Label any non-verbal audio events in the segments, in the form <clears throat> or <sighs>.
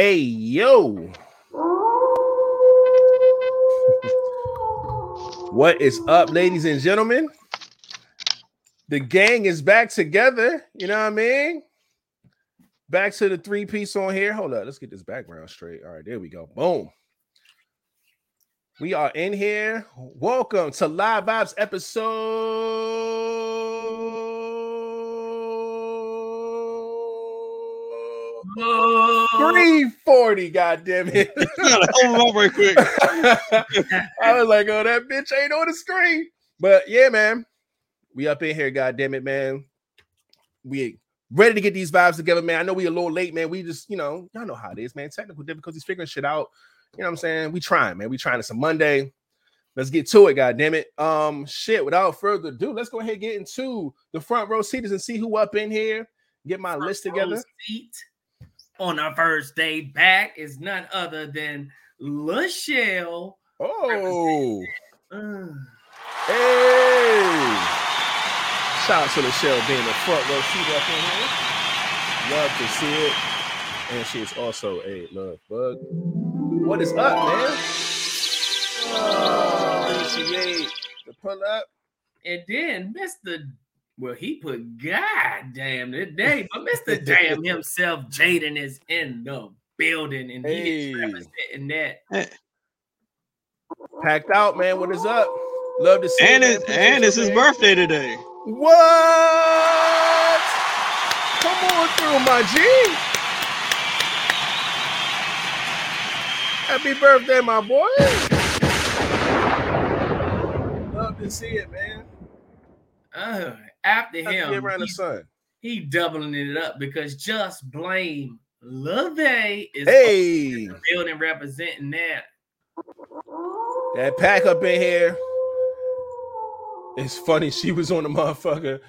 Hey, yo. what is up, ladies and gentlemen? The gang is back together. You know what I mean? Back to the three piece on here. Hold up. Let's get this background straight. All right, there we go. Boom. We are in here. Welcome to Live Vibes episode 340. God damn it. <laughs> Hold on right quick. <laughs> I was like, oh, that bitch ain't on the screen. But yeah, man. We up in here, god damn it, man. We ready to get these vibes together, man. I know we a little late, man. We just, you know, y'all know how it is, man. Technical difficulties, figuring shit out. You know what I'm saying? We trying, man. We trying. It's a Monday. Let's get to it, god damn it. Um, shit. Without further ado, let's go ahead and get into the front row seaters and see who up in here. Get my list together. Row Seat on our first day back is none other than Lachelle. Oh, Uh, hey. Shout out to Michelle being the front row seat up in here. Love to see it. And she is also a love bug. What is up, man? Oh, appreciate the pull up. and then Mr. Well, he put God damn it, today, but Mr. Damn himself, Jaden is in the building and he Hey. is representing that. Packed out, man. What is up? Love to see and it. it's and it's his birthday today. What? Come on through, my G. Happy birthday, my boy. Love to see it, man. Uh, after him, be around the he, sun. he doubling it up because just blame LeVay is Hey, building representing that. that pack up in here. It's funny. She was on the motherfucker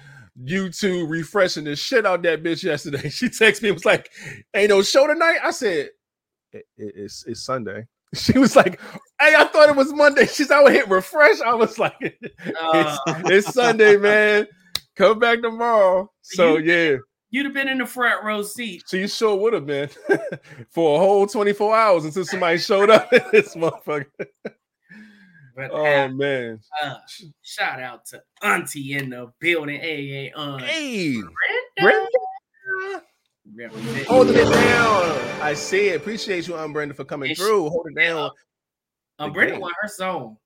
YouTube refreshing the shit out that bitch yesterday. <laughs> She texted me and was like, "Ain't no show tonight." I said, "It- it- "It's it's Sunday." <laughs> She was like, "Hey, I thought it was Monday." <laughs> She's would hit refresh. I was like, Uh, "It's it's Sunday, man. Come back tomorrow." So You- yeah, you'd have been in the front row seat. So you sure would have been <laughs> for a whole twenty four hours until somebody showed up. in this motherfucker. But Oh uh, man. uh, shout out to Auntie in the building. Hey, hey, uh, Hey, Brenda. Brenda. Representing- Holding it down. I see it. Appreciate you, um, Brenda, for coming And through. Hold it down. Um, Brenda want her song.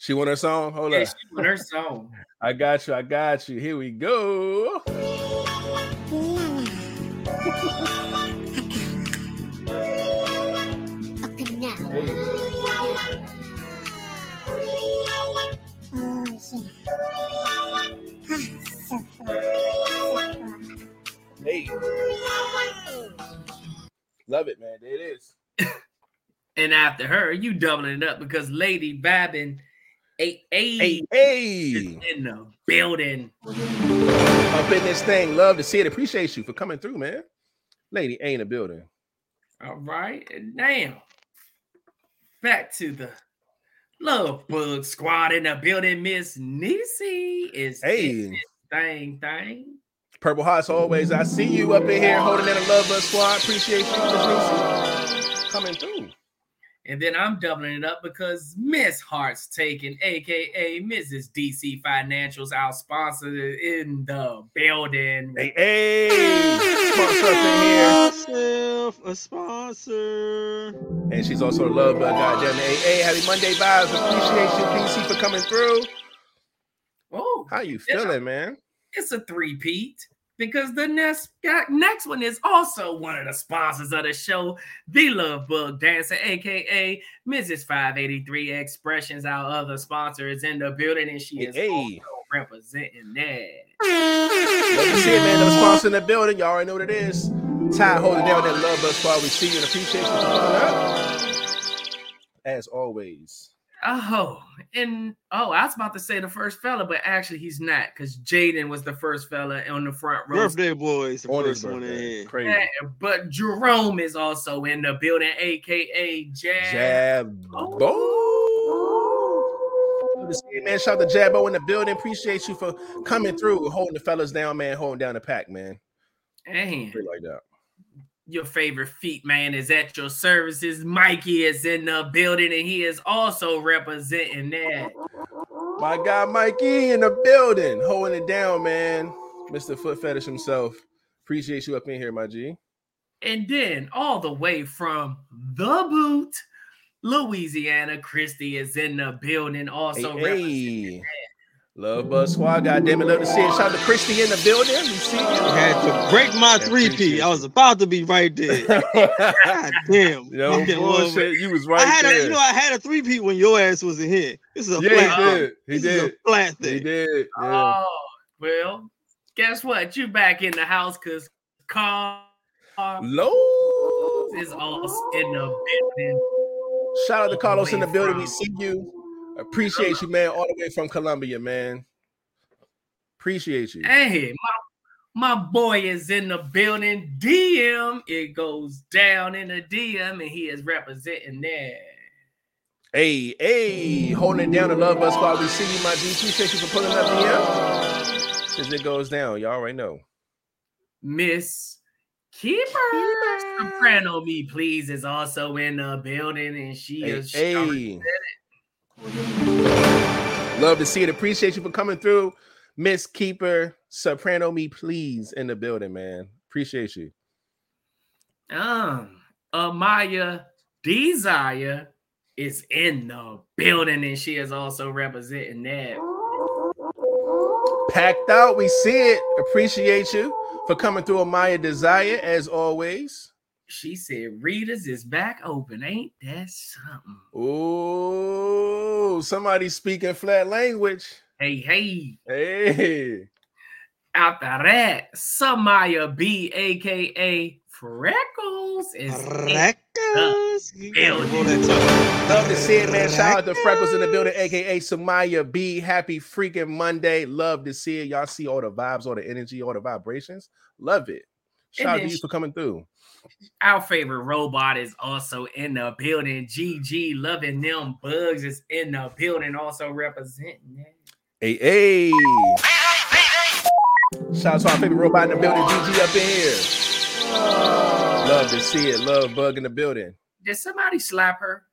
She won her song. Hold Yeah, up. she won her song. <laughs> I got you. I got you. Here we go. Hey. Love it, man. There it is. <laughs> And after her, you doubling it up because Lady Babin, Hey, is hey. in the building. Up in this thing. Love to see it. Appreciate you for coming through, man. Lady ain't A in the building. All right, and now back to the Love Bug Squad in the building. Miss Nisi is Hey. thing thing. Purple Hearts always. I see you up in here holding in a love bug squad. Appreciate you, Miss Lucy, coming through. And then I'm doubling it up because Miss Heart's taken, aka Mrs. DC Financials, our sponsor in the building. Hey, hey, sponsor here. Myself a sponsor. And she's also a love bug. Goddamn it. Hey, hey, happy Monday vibes. Appreciate you, PC, for coming through. Oh, How you Yeah. feeling, man? it's a three-peat because the next next one is also one of the sponsors of the show, The Love Bug Dancer, aka Mrs. 583 Expressions. Our other sponsor is in the building, and she is Hey. also representing that. Love to see it, man. The sponsor in the building. Y'all already know what it is. Ty holding down that love bug squad. We see you and appreciate you for coming up. As always. Oh, and oh, I was about to say the first fella, but actually he's not because Jaden was the first fella on the front row. Birthday boys, the On his first one in Crazy. Yeah, but Jerome is also in the building, aka Jab. Jab. Good see man. Shout out to Jabbo in the building. Appreciate you for coming through, holding the fellas down, man. Holding down the pack, man. And like that. Your favorite feet man is at your services. Mikey is in the building and he is also representing that. My guy Mikey in the building, holding it down, man. Mr. Foot Fetish himself. Appreciate you up in here, my G. And then all the way from the boot, Louisiana, Christy is in the building, also Hey, representing hey. Love Bug Squad. God damn it. Love to see it. Shout out to Christy in the building. We see I you. had to break my three P. I was about to be right there. <laughs> God damn. Yo, Fucking bullshit. You was right I had there. a, you know, I had a three P when your ass was in here. This is a yeah, flat. he thing. did. He This a did. flat He did. Yeah. Oh, well, guess what? You back in the house because Carl Low. is also in the building. Shout out to Carlos in the building. We see you. Appreciate you, man. All the way from Columbia, man. Appreciate you. Hey, my, my boy is in the building. DM, it goes down in the DM, and he is representing there. Hey, hey, holding it down to Love Bug Squad. We see you, my G. Appreciate you for pulling up here. As it goes down, y'all already know. Miss Keeper Soprano Me Please is also in the building, and she Hey, is showing- hey. Love to see it. Appreciate you for coming through. Miss Keeper, Soprano Me, please, in the building, man. Appreciate you. Um, Amaya Desire is in the building, and she is also representing that. Packed out. We see it. Appreciate you for coming through Amaya Desire, as always. She said, "Readers is back open. Ain't that something?" Oh, somebody speaking flat language. Hey, hey. Hey. After that, Samaya B, aka Freckles, is in- Records. You gotta building. roll that tongue. Love to see it, man. Shout out to Freckles in the building, aka Samaya B. Happy freaking Monday. Love to see it. Y'all see all the vibes, all the energy, all the vibrations. Love it. Shout out to you for coming through. Our favorite robot is also in the building. GG loving them bugs is in the building, also representing that. Hey, hey. Shout out to our favorite robot in the building, GG up in here. Love to see it. Love bug in the building. Did somebody slap her?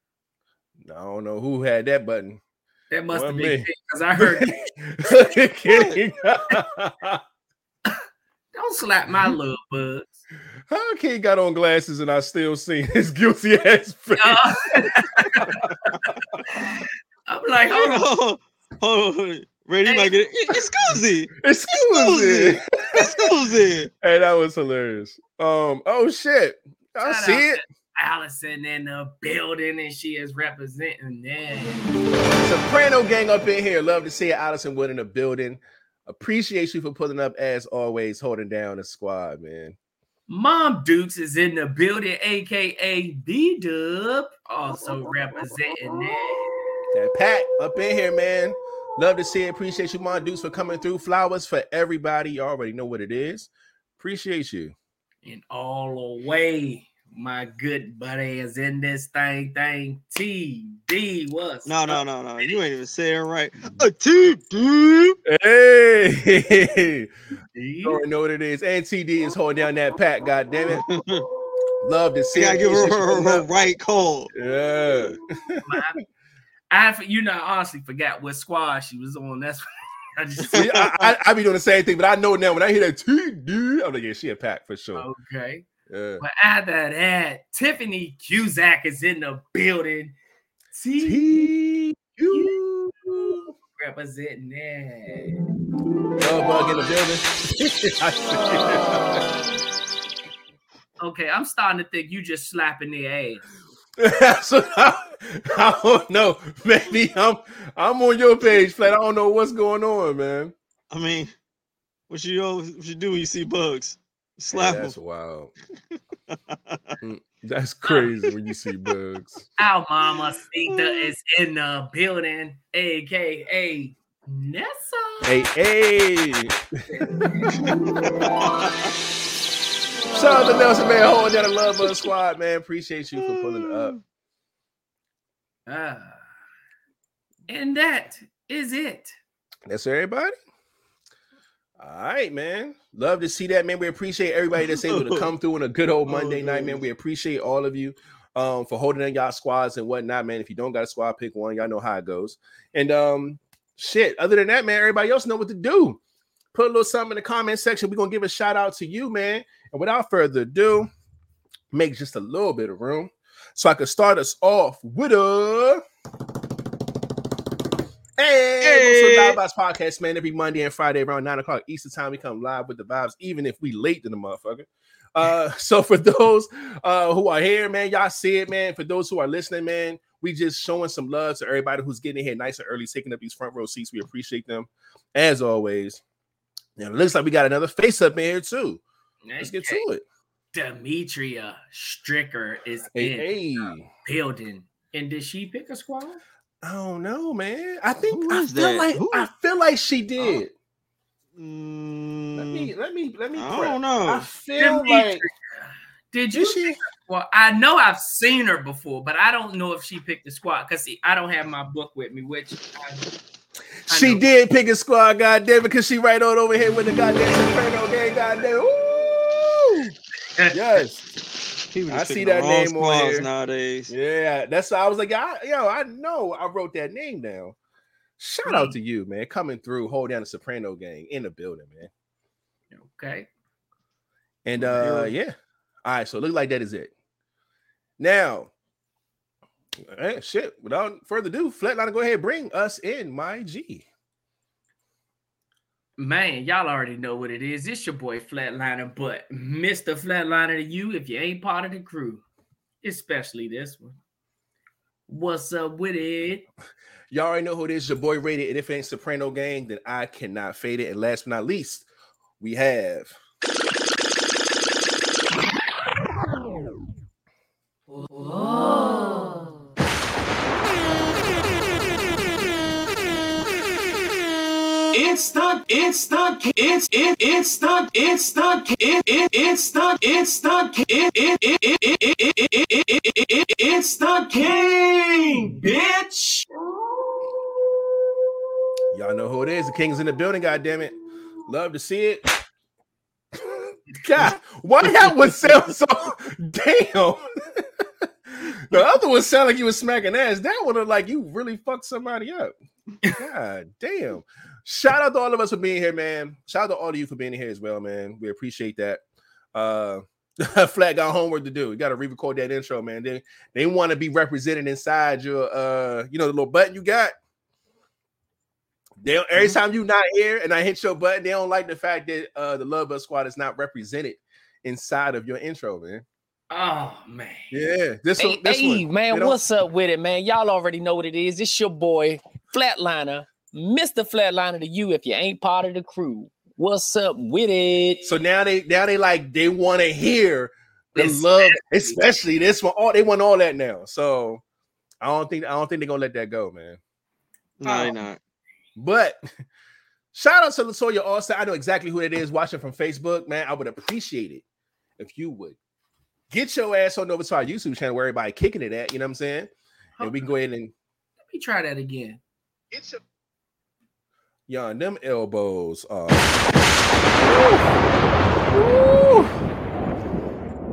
I don't know who had that button. That must have been because I heard. <laughs> Kidding. <laughs> Don't slap my little bugs. How kid got on glasses and I still see <laughs> his guilty ass <laughs> face? Uh, <laughs> I'm like, hold on. Hold on. Ready? Might get it. Excuse me. Excuse me. Excuse me. Hey, that was hilarious. Um, oh shit. I Shout see it. Allison in the building, and she is representing that. Soprano gang up in here. Love to see it. Allison Wood in the building. Appreciate you for pulling up as always, holding down the squad, man. Mom Dukes is in the building, aka B Dub, also representing that. That Pat up in here, man. Love to see it. Appreciate you, Mom Dukes, for coming through. Flowers for everybody. You already know what it is. Appreciate you. And all the way, my good buddy is in this thing. Thing TD. What's No, no, no, no. You ain't even saying right. A TD. Hey, TD? you already know what it is. And TD is holding down that pack. God damn it. <laughs> Love to see You gotta give her Appreciate her, her right call. Yeah. I, I, you know, I honestly forgot what squad she was on. That's <laughs> I just I, I, I be doing the same thing, but I know now when I hear that TD, I'm like, yeah, she a pack for sure. okay. Yeah. But after that, Tiffany Cusack is in the building. T T representing that. Love bug in the building. <laughs> Okay, I'm starting to think you just slapping their ass. <laughs> so I, I don't know. Maybe I'm I'm on your page, flat. I don't know what's going on, man. I mean, what you always what you do when you see bugs? Yeah, Slap them. that's wild. <laughs> Mm, that's crazy when you see bugs. Our mama Sita <laughs> is in the building, aka Nessa. Hey, hey. <laughs> Shout out to Nelson, man. Holding down the love bug squad, man. Appreciate you for pulling up. <sighs> Ah. and that is it. That's everybody. All right, man. Love to see that, man. We appreciate everybody that's able to come <laughs> through on a good old Oh, Monday night, man. We appreciate all of you um for holding in y'all squads and whatnot, man. If you don't got a squad, pick one. Y'all know how it goes. And um, shit. Other than that, man, everybody else know what to do. Put a little something in the comment section. We're gonna give a shout out to you, man. And without further ado, make just a little bit of room so I could start us off with a. Hey, Hey. hey. Live Vibes podcast, man. Every Monday and Friday around nine o'clock Eastern time, we come live with the vibes, even if we late to the motherfucker. Uh, <laughs> so for those uh who are here, man, y'all see it, man. For those who are listening, man, we just showing some love to everybody who's getting in here nice and early, taking up these front row seats. We appreciate them as always. And it looks like we got another face up in here too. Let's get to it. Demetria Stricker is in Hey, the hey. building. And did she pick a squad? I don't know, man. I think Who I feel that? like Who- I feel like she did. Let Mm, me let me let me. I prep. don't know. I feel Demetria. like Did did you? she? Well, I know I've seen her before, but I don't know if she picked the squad because I don't have my book with me, which I, I She know. did pick a squad, goddamn it, because she right on over here with the goddamn Soprano gang, goddamn. Ooh! <laughs> Yes, People I see that name on squads here. nowadays. yeah, that's why I was like, I, yo, I know I wrote that name down. Shout out to you, man, coming through, hold down the Soprano gang in the building, man. okay. And uh, yeah, all right, so it look like that is it. Now, eh, shit, without further ado, Flatliner, go ahead, and bring us in, my G. Man, y'all already know what it is. It's your boy Flatliner, but Mr. Flatliner to you if you ain't part of the crew, especially this one. What's up with it? Y'all already know who it is. Your boy rated. And if it ain't Soprano Gang, then I cannot fade it. And last but not least, we have It's the it's the it's it it's the it's the it it it's the it's the it it it it it it it it it it it's the king, bitch. y'all know who it is. The King's in the building. God damn it, love to see it. God, why that one sound so damn? the other one sounded like you was smacking ass. That one look like you really fucked somebody up. God damn. Shout out to all of us for being here, man. Shout out to all of you for being here as well, man. We appreciate that. Uh <laughs> Flat got homework to do. You got to re-record that intro, man. They they want to be represented inside your uh, you know, the little button you got. They don't- every time you not here and I hit your button, they don't like the fact that uh the Love Bug Squad is not represented inside of your intro, man. Oh man. Yeah, this Hey, one, this hey, one. man, what's up with it, man? Y'all already know what it is. It's your boy, Flatliner, Mr. Flatliner to you if you ain't part of the crew. What's up with it? So now they now they like they want to hear the Especially. love, especially this one. All they want all that now. So I don't think I don't think they're gonna let that go, man. No, Oh. they not. But <laughs> shout out to Latoya Austin. I know exactly who it is watching from Facebook, man. I would appreciate it if you would get your ass on over to our YouTube channel where everybody kicking it at. You know what I'm saying? And we can go ahead and Let me try that again. it's a Yon, them elbows are. Ooh.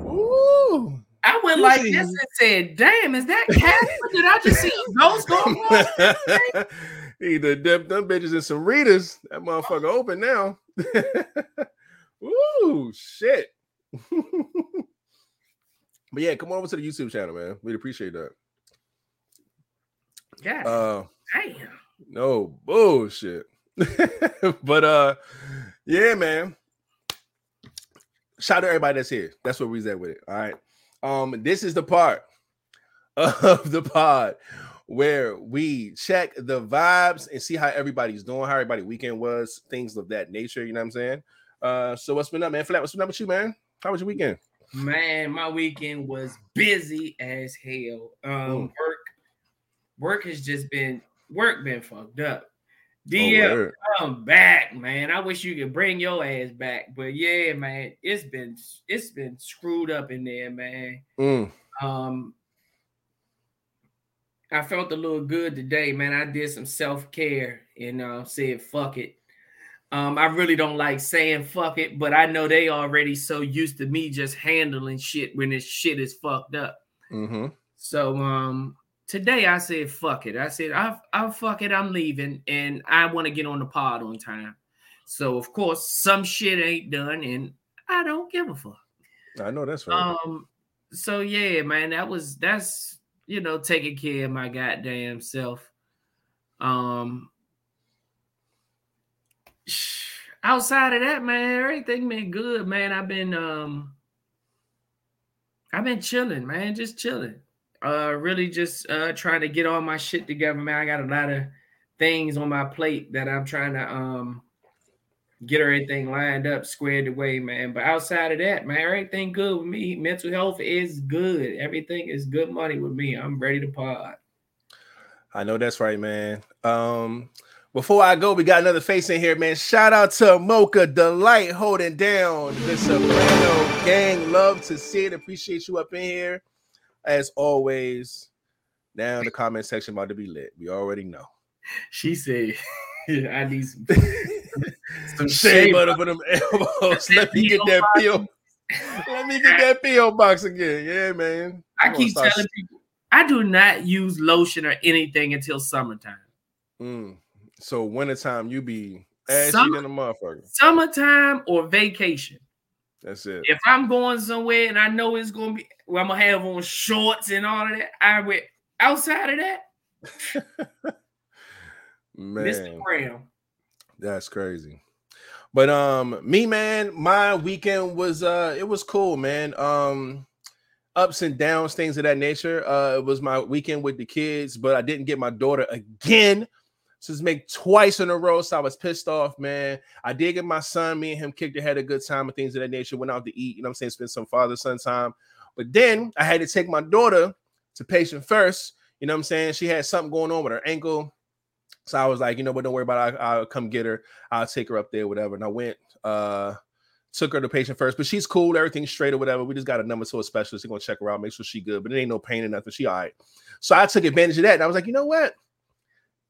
Ooh. Ooh. I went like this and said, "Damn, is that Casper? <laughs> Did I just see a ghost go on?" <laughs> he done dipped them bitches in some readers. That motherfucker open now. <laughs> Ooh, shit. but yeah, come over to the YouTube channel, man. We'd appreciate that. Yeah, Uh damn. no bullshit. <laughs> but uh yeah, man. Shout out to everybody that's here. That's what we's at with it. All right. Um, this is the part <laughs> of the pod where we check the vibes and see how everybody's doing, how everybody weekend was, things of that nature. You know what I'm saying? Uh, so what's been up, man? Flat, what's been up with you, man? How was your weekend? Man, my weekend was busy as hell. Um, Mm. work, work has just been work been fucked up. Oh, DL, word. come back, man. I wish you could bring your ass back, but yeah, man, it's been it's been screwed up in there, man. Mm. Um, I felt a little good today, man. I did some self care and uh, said fuck it. Um, I really don't like saying fuck it, but I know they already so used to me just handling shit when this shit is fucked up. Mm-hmm. So um today I said fuck it. I said I I fuck it. I'm leaving and I want to get on the pod on time. So of course some shit ain't done and I don't give a fuck. I know that's right. Um so yeah, man, that was that's you know taking care of my goddamn self. Um <sighs> outside of that, man, everything been good, man. I've been um I've been chilling, man, just chilling. Uh really just uh trying to get all my shit together, man. I got a lot of things on my plate that I'm trying to um get everything lined up, squared away, man. But outside of that, man, everything good with me. Mental health is good. Everything is good money with me. I'm ready to pod. I know that's right, man. Um, before I go, we got another face in here, man. Shout out to Mocha Delight holding down the Soprano gang. Love to see it. Appreciate you up in here. As always, now the comment section about to be lit. We already know. She said, <laughs> I need some, <laughs> some Shea butter for them elbows. <laughs> Let me get that pill. Let me get that pill box again. Yeah, man. I I'm keep telling people I do not use lotion or anything until summertime. Mm. So wintertime, you be ashy Summer- than a motherfucker. Summertime or vacation. That's it. If I'm going somewhere and I know it's gonna be well, I'm gonna have on shorts and all of that, I wear outside of that, <laughs> Man. Mr. Brown. That's crazy. But um me man, my weekend was uh it was cool, man. Um ups and downs, things of that nature. Uh it was my weekend with the kids, but I didn't get my daughter again. It's make twice in a row. So I was pissed off, man. I did get my son, me and him kicked had a good time and things of that nature. Went out to eat, you know what I'm saying? Spent some father-son time. But then I had to take my daughter to patient first. You know what I'm saying? She had something going on with her ankle. So I was like, you know what, don't worry about it. I'll, I'll come get her. I'll take her up there, whatever. And I went, uh, took her to patient first, but she's cool, everything's straight or whatever. We just got a number to a specialist. They're gonna check her out, make sure she good, but it ain't no pain or nothing. She all right. So I took advantage of that. And I was like, you know what?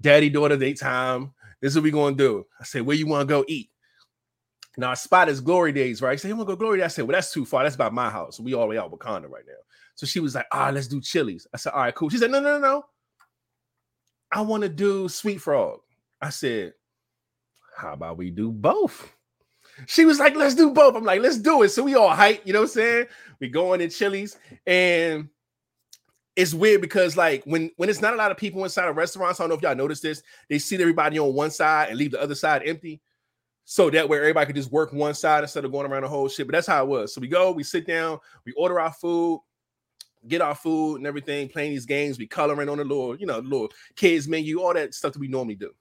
Daddy, daughter, daytime. This is what we gonna do. I said, where you want to go eat? Now our spot is Glory Days, right? I said, you want to go Glory Days? I said, well, that's too far. That's about my house. We all the way out Wakanda right now. So she was like, ah, let's do Chili's. I said, all right, cool. She said, no, no, no, no. I want to do Sweet Frog. I said, how about we do both? She was like, let's do both. I'm like, let's do it. So we all hype, you know what I'm saying? We going in Chili's and it's weird because like when when it's not a lot of people inside of restaurants, I don't know if y'all noticed this, they seat everybody on one side and leave the other side empty. So that way everybody could just work one side instead of going around the whole shit. But that's how it was. So we go, we sit down, we order our food, get our food and everything, playing these games, we coloring on the little, you know, little kids menu, all that stuff that we normally do.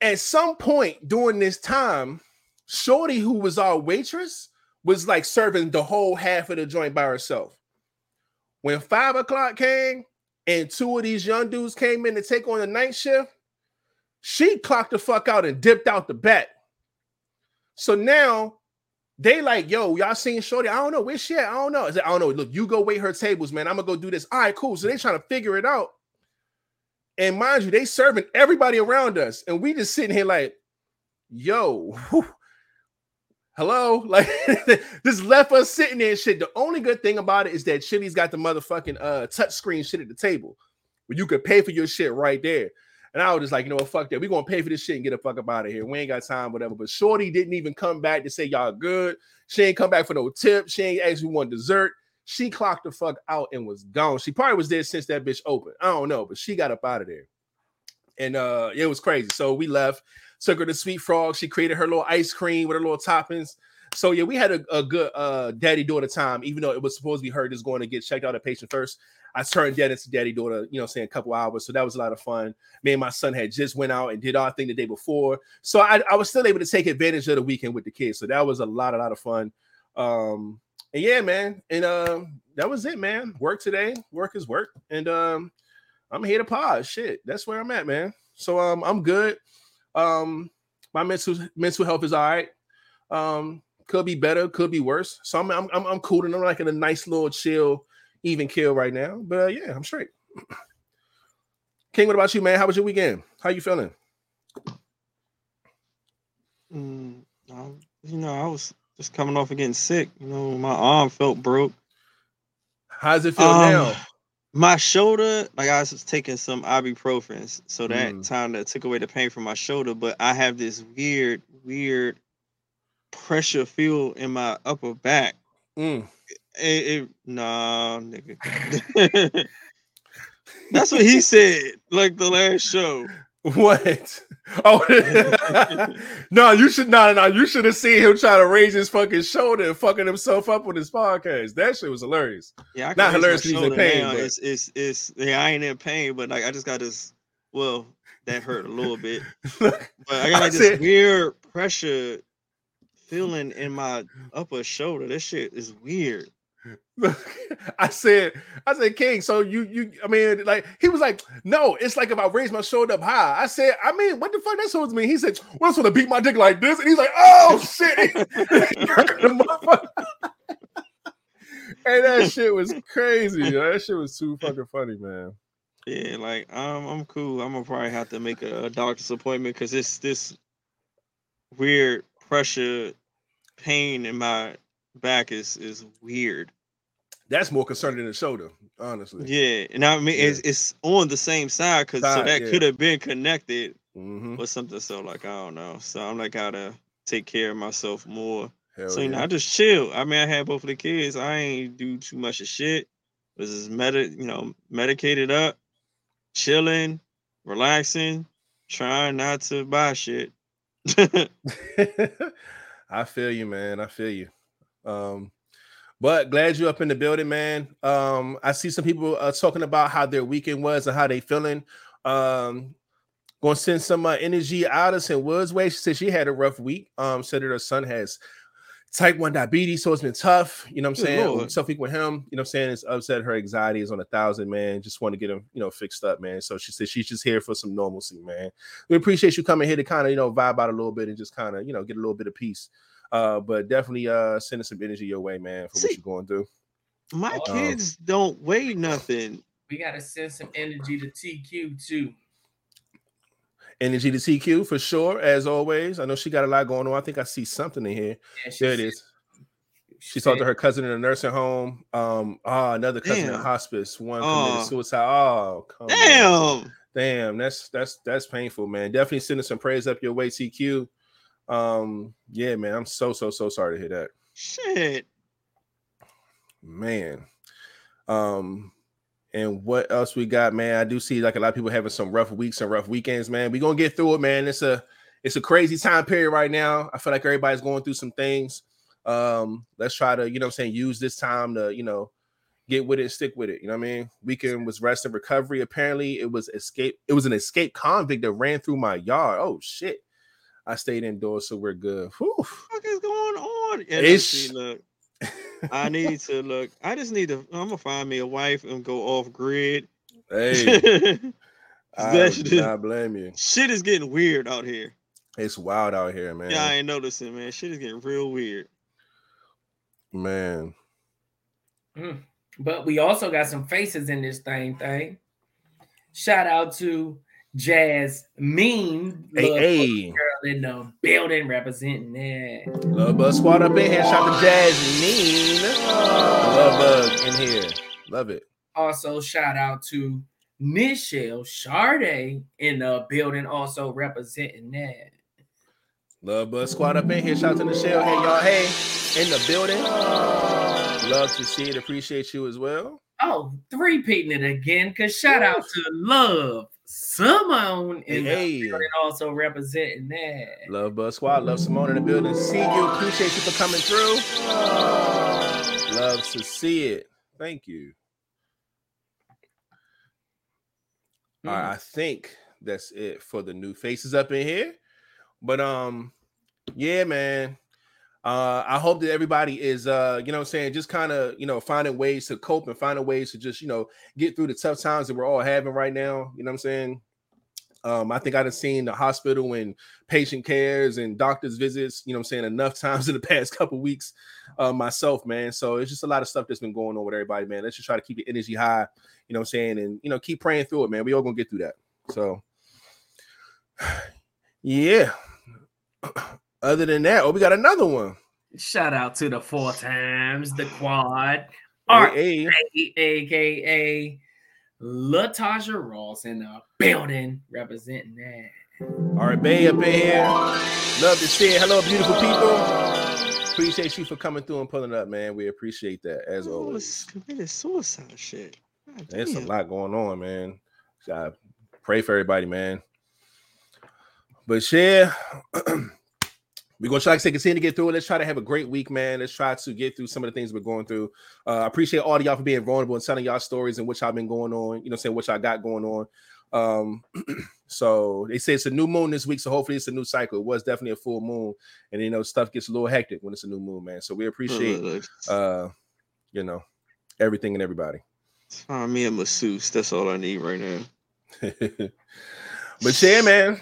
At some point during this time, Shorty, who was our waitress, was like serving the whole half of the joint by herself. When five o'clock came and two of these young dudes came in to take on the night shift, she clocked the fuck out and dipped out the back. So now they like, yo, y'all seen Shorty? I don't know. Where's she at? I don't know. I said, I don't know. Look, you go wait her tables, man. I'm gonna go do this. All right, cool. So they trying to figure it out. And mind you, they serving everybody around us, and we just sitting here like, yo, <laughs> whew, hello, <laughs> like this left us sitting there shit. The only good thing about it is that Chili's got the motherfucking uh touch screen shit at the table where you could pay for your shit right there. And I was just like, you know what, fuck that. We're gonna pay for this shit and get the fuck up out of here. We ain't got time, whatever. But Shorty didn't even come back to say y'all good. She ain't come back for no tip. She ain't asked me one dessert. She clocked the fuck out and was gone. She probably was there since that bitch opened. I don't know, but she got up out of there. And uh it was crazy. So we left, took her to Sweet Frog. She created her little ice cream with her little toppings. So yeah, we had a, a good uh daddy daughter time, even though it was supposed to be her just going to get checked out at patient first. I turned that into daddy daughter, you know, saying a couple hours. So that was a lot of fun. Me and my son had just went out and did our thing the day before. So I, I was still able to take advantage of the weekend with the kids. So that was a lot, a lot of fun. Um, and yeah, man. And um, that was it, man. Work today. Work is work. And um, I'm here to pause. Shit. That's where I'm at, man. So um, I'm good. Um, my mental mental health is all right. Um, could be better, could be worse. So I'm I'm I'm, I'm cool and I'm like in a nice little chill, even kill right now. But uh, yeah, I'm straight. King, what about you, man? How was your weekend? How you feeling? Mm, um, you know, I was just coming off of getting sick. You know, my arm felt broke. How's it feel Um, now? My shoulder, like I was taking some ibuprofen, so that Mm. time that took away the pain from my shoulder. But I have this weird, weird pressure feel in my upper back. Mm. It, it nah, nigga. <laughs> <laughs> That's what he said, like the last show. What? <laughs> Oh <laughs> no, you should no no you should have seen him try to raise his fucking shoulder and fucking himself up with his podcast. That shit was hilarious. Yeah, I Not my he's in pain, now. but- It's it's it's yeah, I ain't in pain, but like I just got this. Well, that hurt a little bit, <laughs> but I got like I this weird pressure feeling in my upper shoulder. This shit is weird. <laughs> I said, I said, King. So you, you, I mean, like he was like, no, it's like if I raise my shoulder up high. I said, I mean, what the fuck that supposed to mean? He said, well, I'm supposed to beat my dick like this, and he's like, oh <laughs> shit, <laughs> hey, that shit was crazy. That shit was too fucking funny, man. Yeah, like um, I'm cool. I'm gonna probably have to make a, a doctor's appointment because it's this weird pressure, pain in my back is is weird. That's more concerning than the shoulder, honestly. Yeah, and I mean Yeah. it's it's on the same side because so that yeah. could have been connected hmm or something. So like I don't know. So I'm like gotta take care of myself more. Hell so you know. I just chill. I mean, I had both of the kids. I ain't do too much of shit. Was just medi- you know, medicated up, chilling, relaxing, trying not to buy shit. <laughs> <laughs> I feel you, man. I feel you. Um, but glad you're up in the building, man. Um, I see some people uh, talking about how their weekend was and how they feeling. Um, gonna send some uh, energy out of St. Woods way. She said she had a rough week. Um, said that her son has type 1 diabetes, so it's been tough. You know what I'm saying? Tough week with him. You know what I'm saying? It's upset. Her anxiety is on a thousand, man. Just want to get him, you know, fixed up, man. So she said she's just here for some normalcy, man. We appreciate you coming here to kind of, you know, vibe out a little bit and just kind of, you know, get a little bit of peace. Uh, but definitely uh sending some energy your way, man, for See- what you're going through. My Oh. kids don't weigh nothing. We gotta send some energy to TQ too. Energy to TQ for sure, as always. I know she got a lot going on. I think I see something in here. Yeah, she There it is. said- is. She talked to her cousin in a nursing home. Um, ah, another cousin in hospice. One Aw. committed suicide. Oh, come on. Damn. Damn, that's that's that's painful, man. Definitely sending some praise up your way, TQ. Um, yeah, man. I'm so so so sorry to hear that. Shit. Man. Um, and what else we got, man? I do see like a lot of people having some rough weeks and rough weekends, man. we gonna get through it, man. It's a it's a crazy time period right now. I feel like everybody's going through some things. Um, let's try to, you know what I'm saying, use this time to, you know, get with it, stick with it. You know what I mean? Weekend was rest and recovery. Apparently, it was escape, it was an escape convict that ran through my yard. Oh shit. I stayed indoors, so we're good. Whew. What is going on? Yeah, It's- let's see, look. <laughs> I need to look. I just need to. I'm gonna find me a wife and go off grid. Hey, <laughs> I That do not blame you. Shit is getting weird out here. It's wild out here, man. Yeah, I ain't noticing, man. Shit is getting real weird. Man. Mm. But we also got some faces in this thing thing. Shout out to Jazz Mean Hey, hey. girl in the building representing that. Love Bug Squad up in here. Shout out to Jasmine. Love Bug in here. Love it. Also, shout out to Michelle Charday in the building, also representing that. Love Bug Squad up in here. Shout out to Michelle. Hey, y'all. Hey, in the building. Love to see it. Appreciate you as well. Oh, three peating it again. Cause shout out to Love Simone in Hey, also representing that. Love Bug Squad. Love Simone in the building. See you. Appreciate you for coming through. Love to see it. Thank you. All right, I think that's it for the new faces up in here. But um, yeah, man. Uh, I hope that everybody is uh, you know what I'm saying, just kind of you know, finding ways to cope and finding ways to just, you know, get through the tough times that we're all having right now. You know what I'm saying? Um, I think I've seen the hospital and patient cares and doctor's visits, you know I'm saying, enough <laughs> times in the past couple weeks uh, myself, man. So it's just a lot of stuff that's been going on with everybody, man. Let's just try to keep the energy high, you know what I'm saying, and you know, keep praying through it, man. We all gonna get through that. So <sighs> yeah. <clears throat> Other than that, oh, we got another one. Shout out to the four times, the quad. Hey, R aka Latasha Ross in the building representing that. All right, Bay up in here. Love to see it. Hello, beautiful people. Appreciate you for coming through and pulling up, man. We appreciate that as Oh, always. it's committed suicide shit. God There's a lot going on, man. Gotta pray for everybody, man. But yeah, <clears throat> we're gonna try to continue to get through it. Let's try to have a great week, man. Let's try to get through some of the things we're going through. Uh, I appreciate all of y'all for being vulnerable and telling y'all stories and what y'all been going on. You know, saying what y'all got going on. Um, so they say it's a new moon this week, so hopefully it's a new cycle. It was definitely a full moon, and you know, stuff gets a little hectic when it's a new moon, man. So we appreciate, uh, you know, everything and everybody. Find me a masseuse. That's all I need right now. but yeah, man.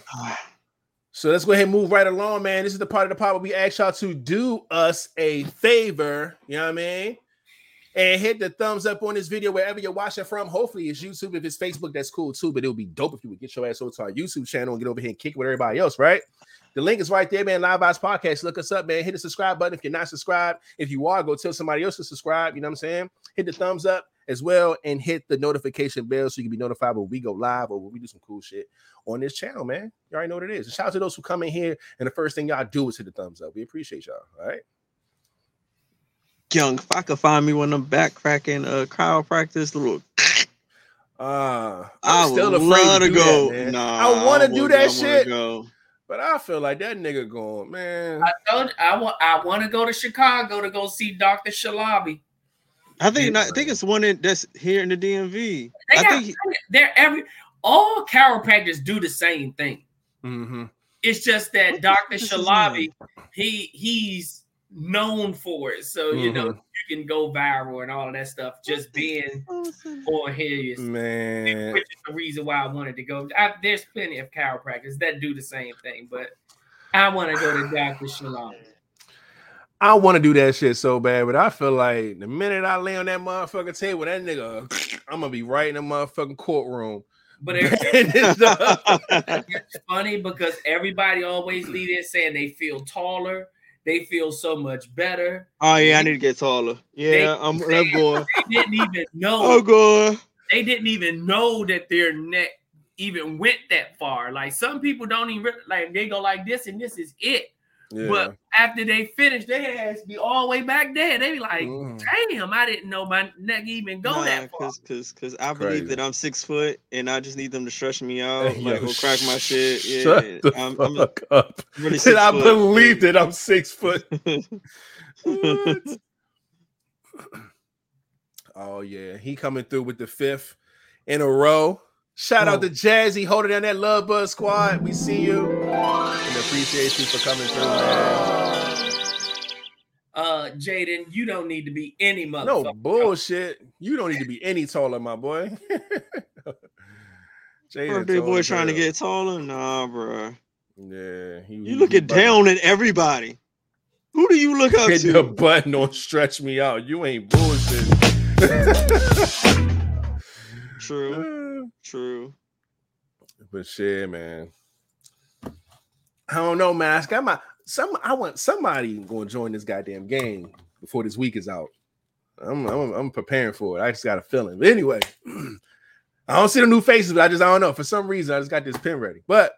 So let's go ahead and move right along, man. This is the part of the pod where we ask y'all to do us a favor. You know what I mean? And hit the thumbs up on this video wherever you're watching from. Hopefully, it's YouTube. If it's Facebook, that's cool too. But it would be dope if you would get your ass over to our YouTube channel and get over here and kick it with everybody else, right? The link is right there, man. Live Vibes Podcast. Look us up, man. Hit the subscribe button if you're not subscribed. If you are, go tell somebody else to subscribe. You know what I'm saying? Hit the thumbs up as well and hit the notification bell so you can be notified when we go live or when we do some cool shit on this channel, man. You already know what it is. And shout out to those who come in here and the first thing y'all do is hit the thumbs up. We appreciate y'all. All right. Young, if I could find me one of them back cracking uh chiropractors, little Uh, I I'm would still afraid love to, to go. That. Nah, I want to do wouldn't- I that wanna shit, Go. but I feel like that nigga going, man. I told I want I want to go to Chicago to go see Dr. Shalabi. I think Yeah, I think it's one in, that's here in the DMV. They I got, think he- they're every all chiropractors do the same thing. hmm It's just that What Dr. fuck is his Shalabi, he he's known for it. So you know Mhm. you can go viral and all of that stuff just being on here. is- Man, Which is the reason why I wanted to go. I, there's plenty of chiropractors that do the same thing, but I want to go to Dr. Shalabi. I want to do that shit so bad, but I feel like the minute I lay on that motherfucking table, that nigga, <sniffs> I'm gonna be right in the motherfucking courtroom. But <laughs> it's funny because everybody always leave it saying they feel taller, they feel so much better. oh yeah, I need to get taller. They- Yeah, I'm, I'm going. <laughs> They didn't even know. Oh, I'm going. They didn't even know that their neck even went that far. Like some people don't even like they go like this and this is it. Yeah. But after they finish, they has be all the way back there. They be like, Mhm. damn, I didn't know my neck even go that far. Cause, cause, cause I Crazy. believe that I'm six foot and I just need them to stretch me out, Hey, like yo, go crack my shit. Yeah, Shut the I'm, fuck I'm up. really Said six I foot. believe that I'm six foot. <laughs> <laughs> Oh yeah, he coming through with the fifth in a row. Shout out to Jazzy holding down that Love Bug squad. We see you and appreciate you for coming through, man. Uh, Jaden, you don't need to be any No bullshit. You don't need to be any taller, my boy. Jada Birthday tall boy trying to get taller? Nah, bro. Yeah, he, You he- looking he down at everybody. Who do you look up Hit the to? button or stretch me out. You ain't bullshit. True, <laughs> true. but shit, man. I don't know, man. I got my some. I want somebody going to join this goddamn game before this week is out. I'm, I'm I'm preparing for it. I just got a feeling. But anyway, <clears throat> I don't see the new faces, but I just I don't know. For some reason, I just got this pin ready. But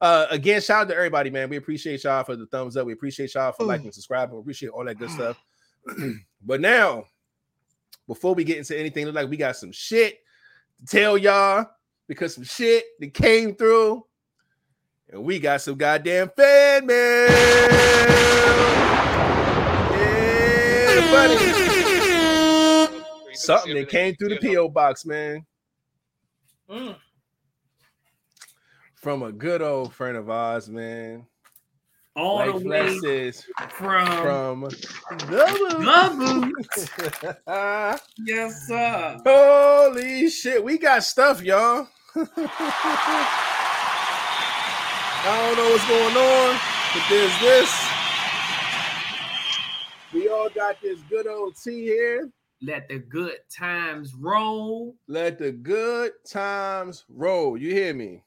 uh again, shout out to everybody, man. We appreciate y'all for the thumbs up. We appreciate y'all for liking, subscribing. We appreciate all that good stuff. <clears throat> but now, before we get into anything, look like we got some shit tell y'all because some shit that came through, and we got some goddamn fan mail. Yeah, buddy. Something that came through the PO box, man, Mm. from a good old friend of ours, man. All the way from, from the the yes, sir. Holy shit, we got stuff, y'all. <laughs> I don't know what's going on, but there's this. We all got this good old tea here. Let the good times roll. Let the good times roll. You hear me?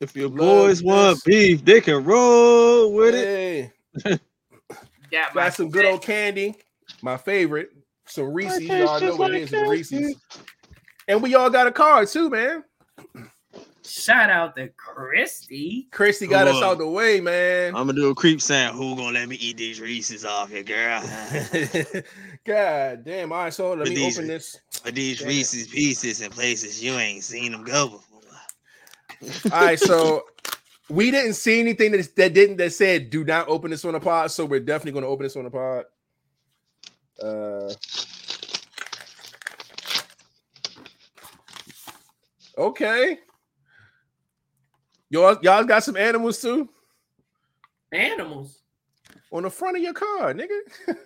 If your Love boys want beef, they can roll with it. Hey, <laughs> Got my Got some good old candy. My favorite. Some Reese's. Y'all know just what it like is. It's Reese's. And we all got a card too, man. shout out to Christy. Christy got us Cool. out the way, man. I'm gonna do a creep sound. Who gonna let me eat these Reese's off here, girl? <laughs> <laughs> God damn. All right, so let With me these- open this. But these Damn. Reese's pieces in places you ain't seen them go before. All right, so we didn't see anything that, that didn't that said do not open this on the pod, so we're definitely going to open this on the pod. Uh, okay, y'all y'all got some animals too Animals. on the front of your car, nigga. <laughs>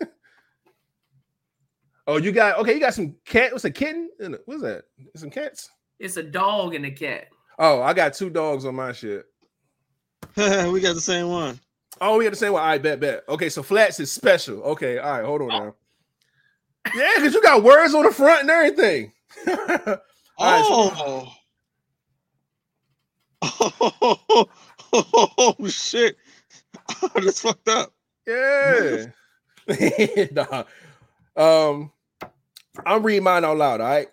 oh, you got okay. You got some cat. What's a kitten? A- What's that? Some cats. It's a dog and a cat. Oh, I got two dogs on my shit. <laughs> we got the same one. Oh, we had the same one. I bet, bet. Okay, so flats is special. Okay, all right, hold on now. Yeah, because you got words on the front and everything. <laughs> Right, so- Oh. <laughs> oh, shit. That's fucked up. yeah. Nah. Um, I'm reading mine out loud. All right.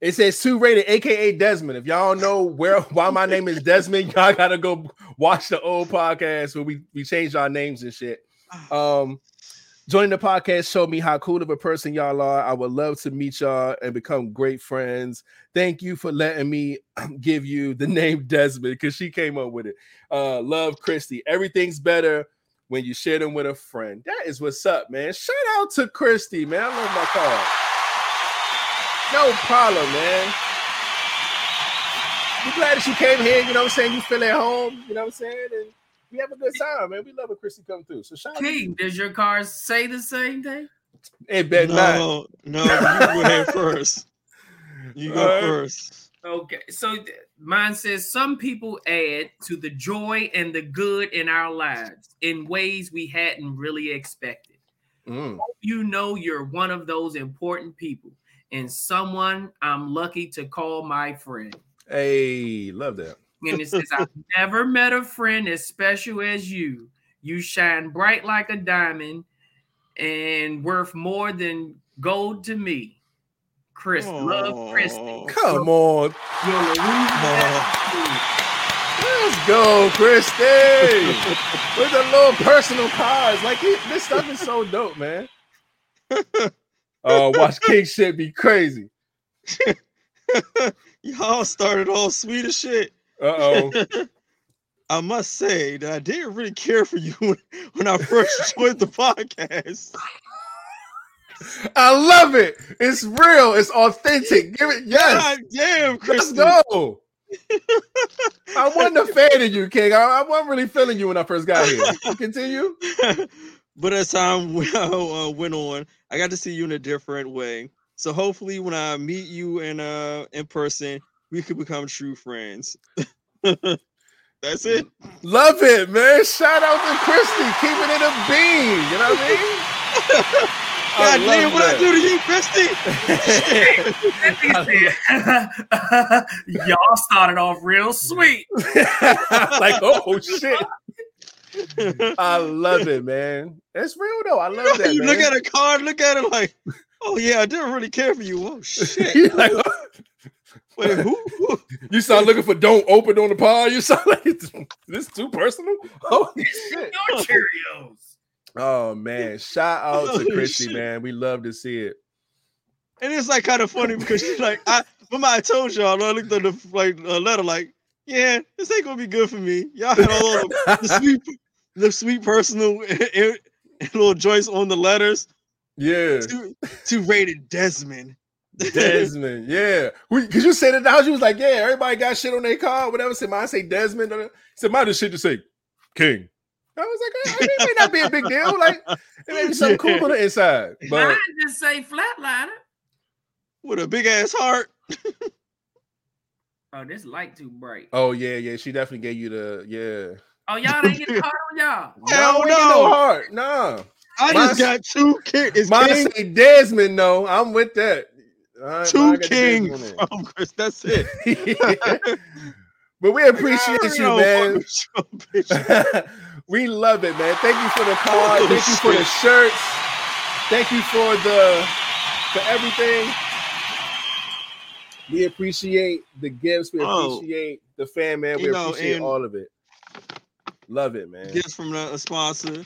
It says two rated, aka Desmond. If y'all know where why my name is Desmond, <laughs> y'all gotta go watch the old podcast where we we changed our names and shit. Um, joining the podcast showed me how cool of a person y'all are. I would love to meet y'all and become great friends. Thank you for letting me <clears throat> give you the name Desmond because she came up with it. Uh, love Christy. Everything's better when you share them with a friend. That is what's up, man. Shout out to Christy, man. I love my car. No problem, man. We glad that you came here. You know what I'm saying? You feel at home. You know what I'm saying? And we have a good time, man. We love when Christy come through. So shout out. King, does your car say the same thing? It bet not. No, no, you go <laughs> ahead first. You go Alright. first. Okay, so th- mine says some people add to the joy and the good in our lives in ways we hadn't really expected. Mm. You know, you're one of those important people and someone I'm lucky to call my friend. Hey, love that. And it says, <laughs> I've never met a friend as special as you. You shine bright like a diamond and worth more than gold to me. Chris, love Christy. Aw. Come on. Your Louisiana Let's go, Christy. <laughs> With a little personal cards. Like he- this stuff is so dope, man. <laughs> Oh, watch King shit be crazy. <laughs> Y'all started all sweet as shit. Uh-oh. <laughs> I must say that I didn't really care for you <laughs> when, when I first joined the podcast. I love it. It's real. It's authentic. Give it yes. God damn, Let's go. I wasn't a fan of you, King. I, I wasn't really feeling you when I first got here. Continue. But as time <laughs> went- uh, went on, I got to see you in a different way. So hopefully, when I meet you in uh in person, we could become true friends. <laughs> That's it. Love it, man. Shout out to Christy, keeping it a bean. You know what I mean? <laughs> God love damn, what I do to you, Christy? Y'all started off real sweet. like, oh shit. I love it, man. It's real though. I love that. <laughs> you man. look at a card, look at it like, oh yeah, I didn't really care for you. Oh <laughs> shit. You're like, Wait, who? who? <laughs> you start looking for don't open on the pod. You sound like it's, this too personal. Holy shit. Your Cheerios. Oh man, shout out to Holy Christy, shit. man. We love to see it. And it's like kind of funny because she's like, I remember I told y'all, I looked at the like uh, letter, like, yeah, this ain't gonna be good for me. Y'all had all the, the sweet, the sweet personal <laughs> and, little joints on the letters. Yeah, Two, two rated Desmond. Desmond. <laughs> Yeah, because you said it out. You was like, yeah, everybody got shit on their car. Whatever. Said mine say Desmond. He said mine just shit to say King. I was like, eh, it may not be a big deal. Like it may be something <laughs> cool on the inside, but Mine just say flatliner. with a big ass heart. Oh, this light too bright. oh yeah, yeah. She definitely gave you the yeah. Oh, y'all ain't getting hard <laughs> on y'all. Hell we ain't no. no heart. Nah. I Mine's- just got two king. It's Mine king, say Desmond. No, I'm with that. All right, two mine got the king from Chris. That's it. there. <laughs> but we appreciate you, Yo, man. fuck with your bitch. We love it, man. Thank you for the card. Oh, Thank you for the shirts. Thank you for the for everything. We appreciate the gifts. We Oh. appreciate the fan, man. We You know, appreciate and- all of it. Love it, man. Gifts from the, a sponsor.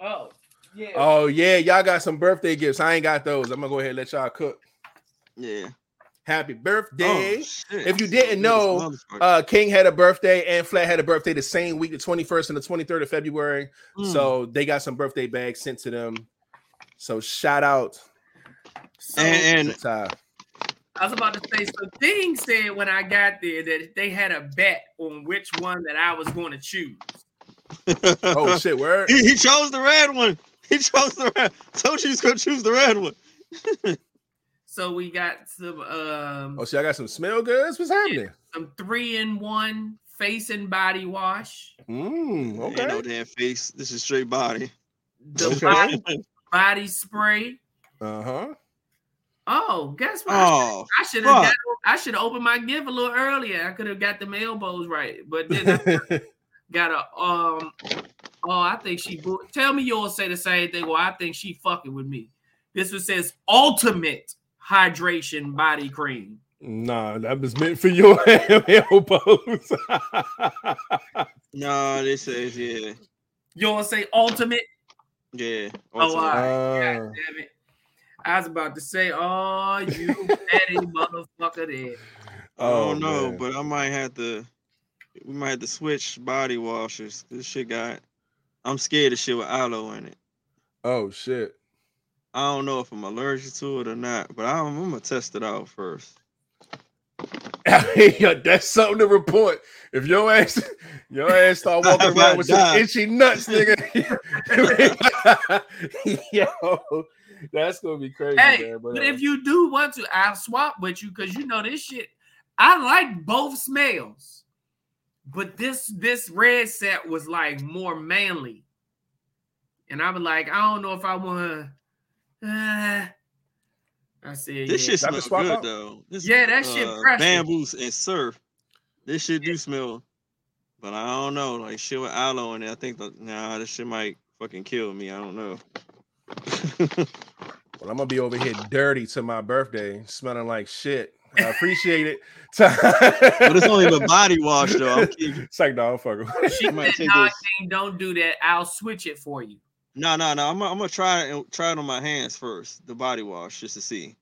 Oh, yeah. Oh yeah, y'all got some birthday gifts. I ain't got those. I'm gonna go ahead and let y'all cook. Yeah. Happy birthday. Oh. If you didn't know. Uh, King had a birthday and Flat had a birthday the same week, the 21st and the 23rd of February. Mm. So they got some birthday bags sent to them. So shout out So, and, and Ty. I was about to say, so Thing said when I got there that they had a bet on which one that I was going to choose. Oh shit, where he, he chose the red one. He chose the red. Told you he's gonna choose the red one. <laughs> So we got some um Oh, see, I got some smell goods. What's happening? some three in one face and body wash. Mm, Ain't no damn face. This is straight body. The Okay. body, body spray. Uh-huh. Oh, guess what? Oh, I should have I should have opened my gift a little earlier. I could have got the elbows right. But then I <laughs> got a um oh I think she bo- tell me you all say the same thing. Well, I think she fucking with me. This one says ultimate hydration body cream. nah, that was meant for your <laughs> elbows. <laughs> no, this says yeah, You all say ultimate. yeah. Oh, ultimate. all right. Uh, God damn it. I was about to say, oh, you <laughs> petty motherfucker there. I don't oh, know, Oh, man. but I might have to. We might have to switch body washers. This shit got. I'm scared of shit with aloe in it. oh shit. I don't know if I'm allergic to it or not, but I'm, I'm gonna test it out first. <laughs> That's something to report. If your ass, <laughs> your ass start walking around with some itchy nuts, nigga. Yo, <laughs> that's gonna be crazy, Hey, man. but uh, if you do want to, I'll swap with you because you know this shit. I like both smells, but this this red set was like more manly, and I was like, I don't know if I want to. Uh, I said, This yeah. shit smells good out? though. This, Yeah, that shit uh, precious. Bamboos and surf. This shit do smell, but I don't know. Like shit with aloe in it. I think the, nah, this shit might fucking kill me. I don't know. <laughs> well, I'm gonna be over here dirty to my birthday, smelling like shit. I appreciate it. <laughs> but it's only the body wash though. I'm keeping. <laughs> It's like, no, fuck 'em. She I <laughs> might take "Nah, this. Don't do that. I'll switch it for you." No, no, no. I'm, gonna- I'm gonna try it. Try it on my hands first. The body wash just to see.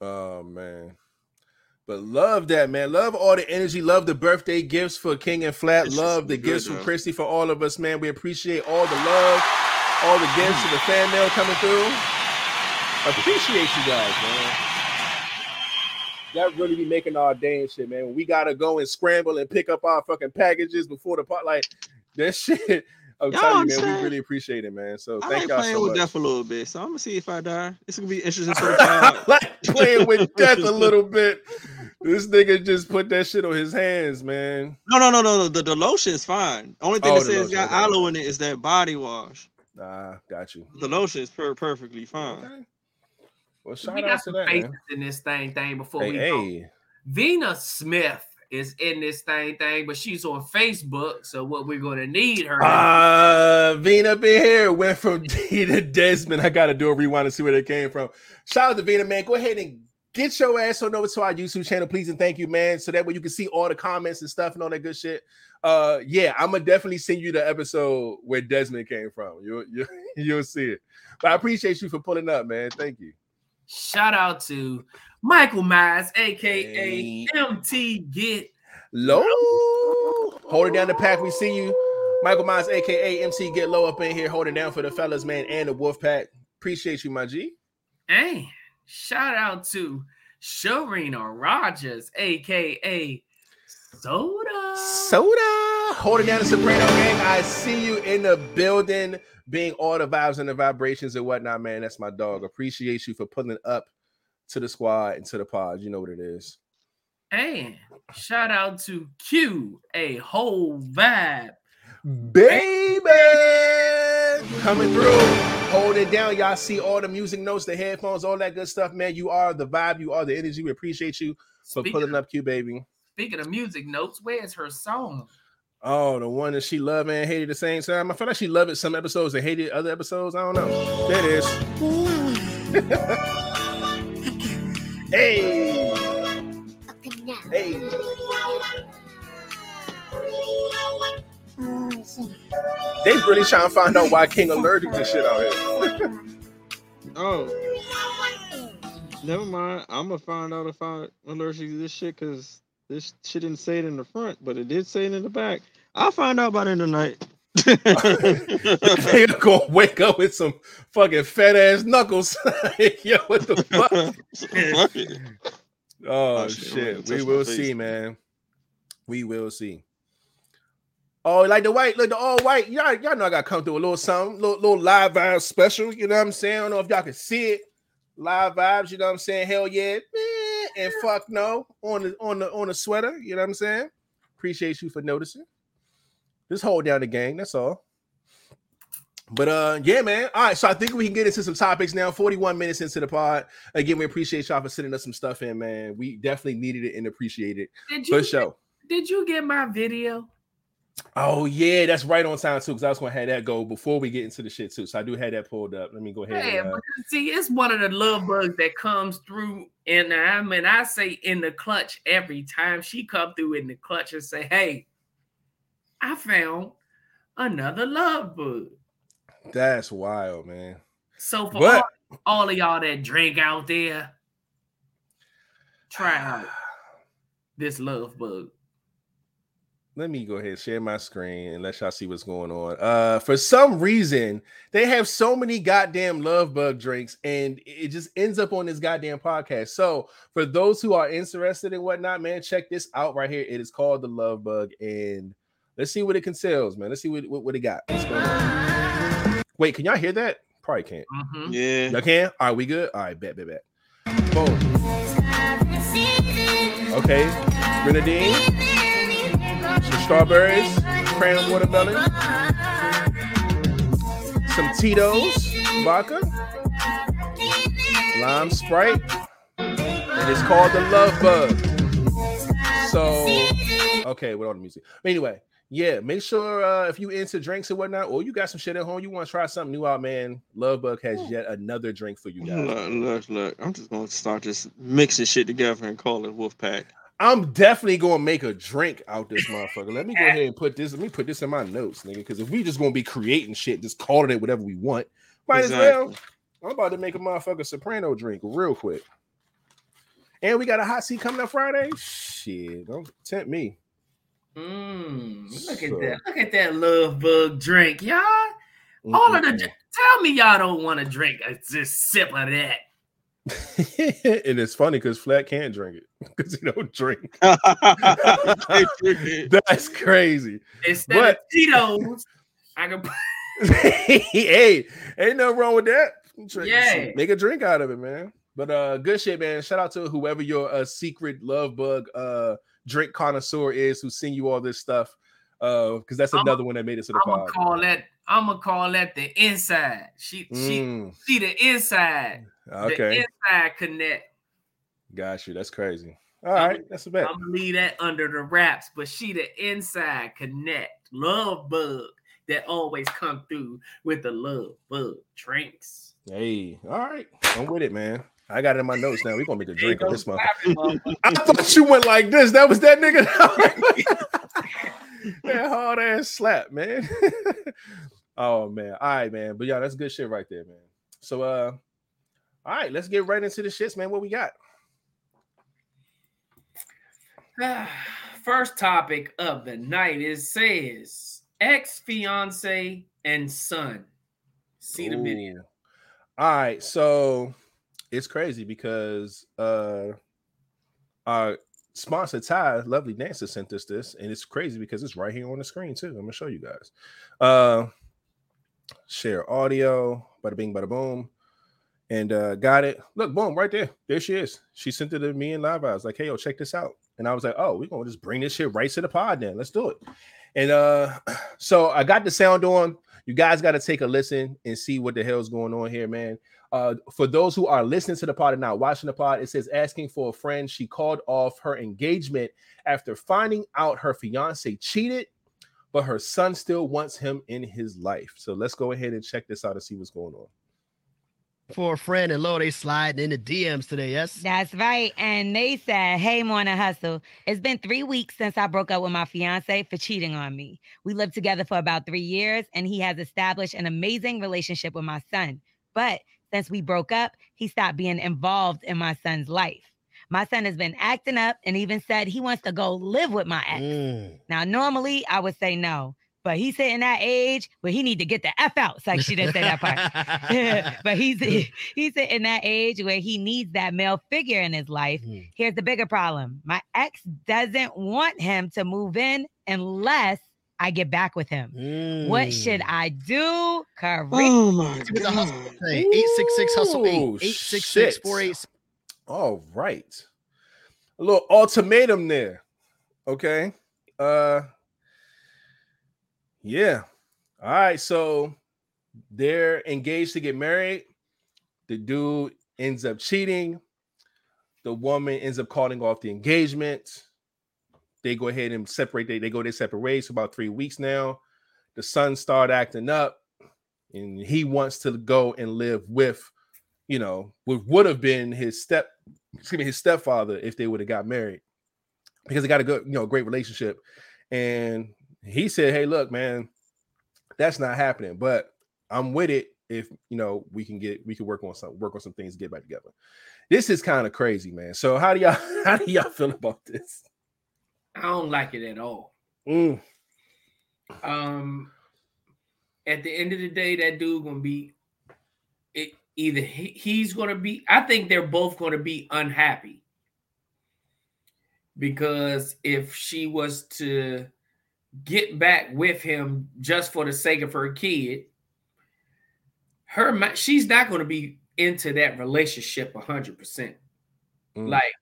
Oh man. But love that, man. Love all the energy. Love the birthday gifts for King and Flat. It's love the just good, gifts from. Christy for all of us, man. We appreciate all the love, all the gifts mm. and the fan mail coming through. Appreciate you guys, man. That really be making our day and shit, man. We gotta go and scramble and pick up our fucking packages before the part. Like that <laughs> shit. I'm Y'all telling you, man. We really appreciate it, man. So I thank like y'all playing so with much. death a little bit, so I'm gonna see if I die. It's gonna be interesting for the <laughs> pod. like playing with <laughs> death a little bit. This nigga just put that shit on his hands, man. No, no, no, no, no. The, the lotion is fine. Only thing Oh, that says lotion, got okay. aloe in it is that body wash. Nah, got you. The lotion is per- perfectly fine. Okay. Well, we shout got to some that. faces Man. in this thing thing before Hey, we go. hey. Vina Smith is in this thing thing, but she's on Facebook. So what we're gonna need her. Uh, Vina in here went from <laughs> D to Desmond. I gotta do a rewind to see where they came from. Shout out to Vina, man. Go ahead and get your ass on over to our YouTube channel, please, and thank you, man. So that way you can see all the comments and stuff and all that good shit. Uh, yeah, I'm gonna definitely send you the episode where Desmond came from. You'll you'll, <laughs> you'll see it. But I appreciate you for pulling up, man. Thank you. Shout out to Michael Myers, aka Hey. MT Get. Low. Hold it down the pack. We see you. Michael Myers, aka MC Get Low up in here, holding down for the fellas, man, and the Wolf Pack. Appreciate you, my G. Hey, shout out to Sharina Rogers, aka Soda. Soda. Holding down the Soprano gang. I see you in the building, being all the vibes and the vibrations and whatnot, man. That's my dog. Appreciate you for pulling up to the squad and to the pod. You know what it is. And shout out to Q, a whole vibe. Baby coming through. Hold it down. Y'all see all the music notes, the headphones, all that good stuff, man. You are the vibe, you are the energy. We appreciate you for Speaking pulling of, up Q, baby. speaking of music notes, where's her song? Oh, the one that she loved and hated the same time. I feel like she loved it some episodes and hated other episodes. I don't know. There it is. <laughs> hey. Hey. They really trying to find out why King allergic to shit out here. <laughs> Oh, never mind. I'm gonna find out if I'm allergic to this shit because this shit didn't say it in the front, but it did say it in the back. I'll find out by the end of the night. they gonna wake up with some fucking fat ass knuckles. <laughs> Yo, what the fuck? Fuck. Oh, Oh, shit, shit. We will see, man. We will see. Oh, like the white, like the all white. Y'all, y'all know I got to come through a little something, little, little live vibe special. You know what I'm saying? I don't know if y'all can see it. Live vibes, you know what I'm saying? Hell yeah. Eh, And fuck no on the on the on the sweater. You know what I'm saying? Appreciate you for noticing. Just hold down the gang. That's all. But uh, yeah, man. All right, so I think we can get into some topics now. 41 minutes into the pod. Again, we appreciate y'all for sending us some stuff in, man. We definitely needed it and appreciate it Did for you sure. did you get my video? Oh yeah, that's right on time too. Because I was gonna have that go before we get into the shit too. So I do have that pulled up. Let me go ahead. Yeah, uh, see, it's one of the love bugs that comes through, and I mean, I say in the clutch every time she come through in the clutch and say, "Hey, I found another love bug." that's wild, man. So for But- all, all of y'all that drink out there, try out <sighs> this love bug. Let me go ahead and share my screen and let y'all see what's going on. Uh, for some reason, they have so many goddamn love bug drinks, and it just ends up on this goddamn podcast. So, for those who are interested in whatnot, man, check this out right here. It is called the Love Bug, and let's see what it conceals, man. Let's see what what, what it got. What's going on? Wait, can y'all hear that? Probably can't. Mhm. Yeah. Y'all can? All right, we good? All right, bet, bet, bet. Boom. Okay. Grenadine, some strawberries, cran watermelon, some Tito's, vodka, lime sprite, and it's called the Love Bug. So, okay, with all the music. Anyway, yeah, make sure uh, if you into drinks and whatnot, or you got some shit at home, you want to try something new out, man. Love Bug has yet another drink for you guys. Look, look, look. I'm just gonna start just mixing shit together and call it Wolfpack. I'm definitely gonna make a drink out this motherfucker. Let me go ahead and put this. Let me put this in my notes, nigga. Because if we just gonna be creating shit, just calling it whatever we want, might as well. I'm about to make a motherfucker soprano drink real quick. And we got a hot seat coming up Friday. Shit, don't tempt me. Mm, look So- at that! Look at that love bug drink, y'all. All of the tell me y'all don't want to drink a just sip of that. <laughs> and it's funny because Flat can't drink it <laughs> because he don't drink. <laughs> Hey, That's crazy. Instead But- of Tito's, I can put hey, ain't nothing wrong with that. Try- Yeah. make a drink out of it, man. But uh, good shit, man. Shout out to whoever your uh, secret love bug uh drink connoisseur is who send you all this stuff. Uh, because that's I'ma- another one that made it to the I'm pod. call that. I'm gonna call that the inside. She she Mm, she the inside. okay, The inside connect. got you. That's crazy. All right, that's a bet. I'm gonna leave that under the wraps, but she the inside connect. Love bug that always come through with the love bug drinks. Hey, all right, I'm with it, man. I got it in my notes now. We're gonna make a <laughs> drink of this month. <laughs> I thought you went like this. That was that nigga. <laughs> that hard ass slap, man. Oh man. All right, man. But yeah, that's good shit right there, man. So uh all right, let's get right into the shits, man. What we got? <sighs> First topic of the night is says ex fiance and son. See the video. All right, so it's crazy because uh our sponsor Ty, lovely dancer, sent us this, and it's crazy because it's right here on the screen too. I'm gonna show you guys. Uh share audio, bada bing, bada boom. And uh got it. Look, boom, right there. There she is. She sent it to me in live. I was like, hey, yo, check this out. And I was like, oh, we're gonna just bring this shit right to the pod then. Let's do it. And uh <clears throat> so I got the sound on. You guys got to take a listen and see what the hell's going on here, man. Uh, for those who are listening to the pod and not watching the pod, it says asking for a friend. She called off her engagement after finding out her fiance cheated but her son still wants him in his life. So let's go ahead and check this out and see what's going on. For a friend and Lord, they sliding in the DMs today. Yes. That's right. And they said, Hey, Morning Hustle. It's been three weeks since I broke up with my fiance for cheating on me. We lived together for about three years, and he has established an amazing relationship with my son. But since we broke up, he stopped being involved in my son's life. My son has been acting up and even said he wants to go live with my ex. Mm. Now, normally I would say no, but he's hitting that age where he need to get the F out. It's like she didn't say that part. <laughs> but he's he's in that age where he needs that male figure in his life. Mhm. Here's the bigger problem: my ex doesn't want him to move in unless I get back with him. What should Mm. I do? Correct. Oh my See what the hustle god. say. 866 hustle 8. Ooh, 866 486. All right. A little ultimatum there. Okay. Uh yeah. All right. So they're engaged to get married. The dude ends up cheating. The woman ends up calling off the engagement. They go ahead and separate. They, they go their separate ways for about three weeks now. The son start acting up, and he wants to go and live with, you know, what would have been his step excuse me, his stepfather if they would have got married because they got a good, you know, great relationship. And he said, Hey, look, man, that's not happening, but I'm with it if you know we can get we can work on some work on some things, to get back together. This is kind of crazy, man. So how do y'all <laughs> how do y'all feel about this? I don't like it at all. Mm, Um, at the end of the day, that dude gonna be it. Either he, he's gonna be. I think they're both gonna be unhappy because if she was to get back with him just for the sake of her kid, her she's not gonna be into that relationship hundred percent. mm. Like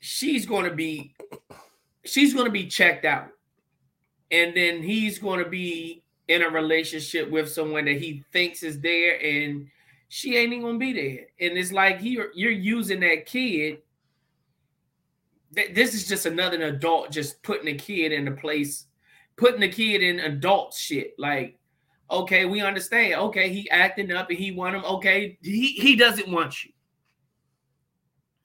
she's gonna be, she's gonna be checked out and then he's going to be in a relationship with someone that he thinks is there and she ain't even to be there. And it's like you're you're using that kid. Th- this is just another adult just putting a kid in a place putting the kid in adult shit. Like okay we understand. Okay he acting up and he want him. Okay he, he doesn't want you.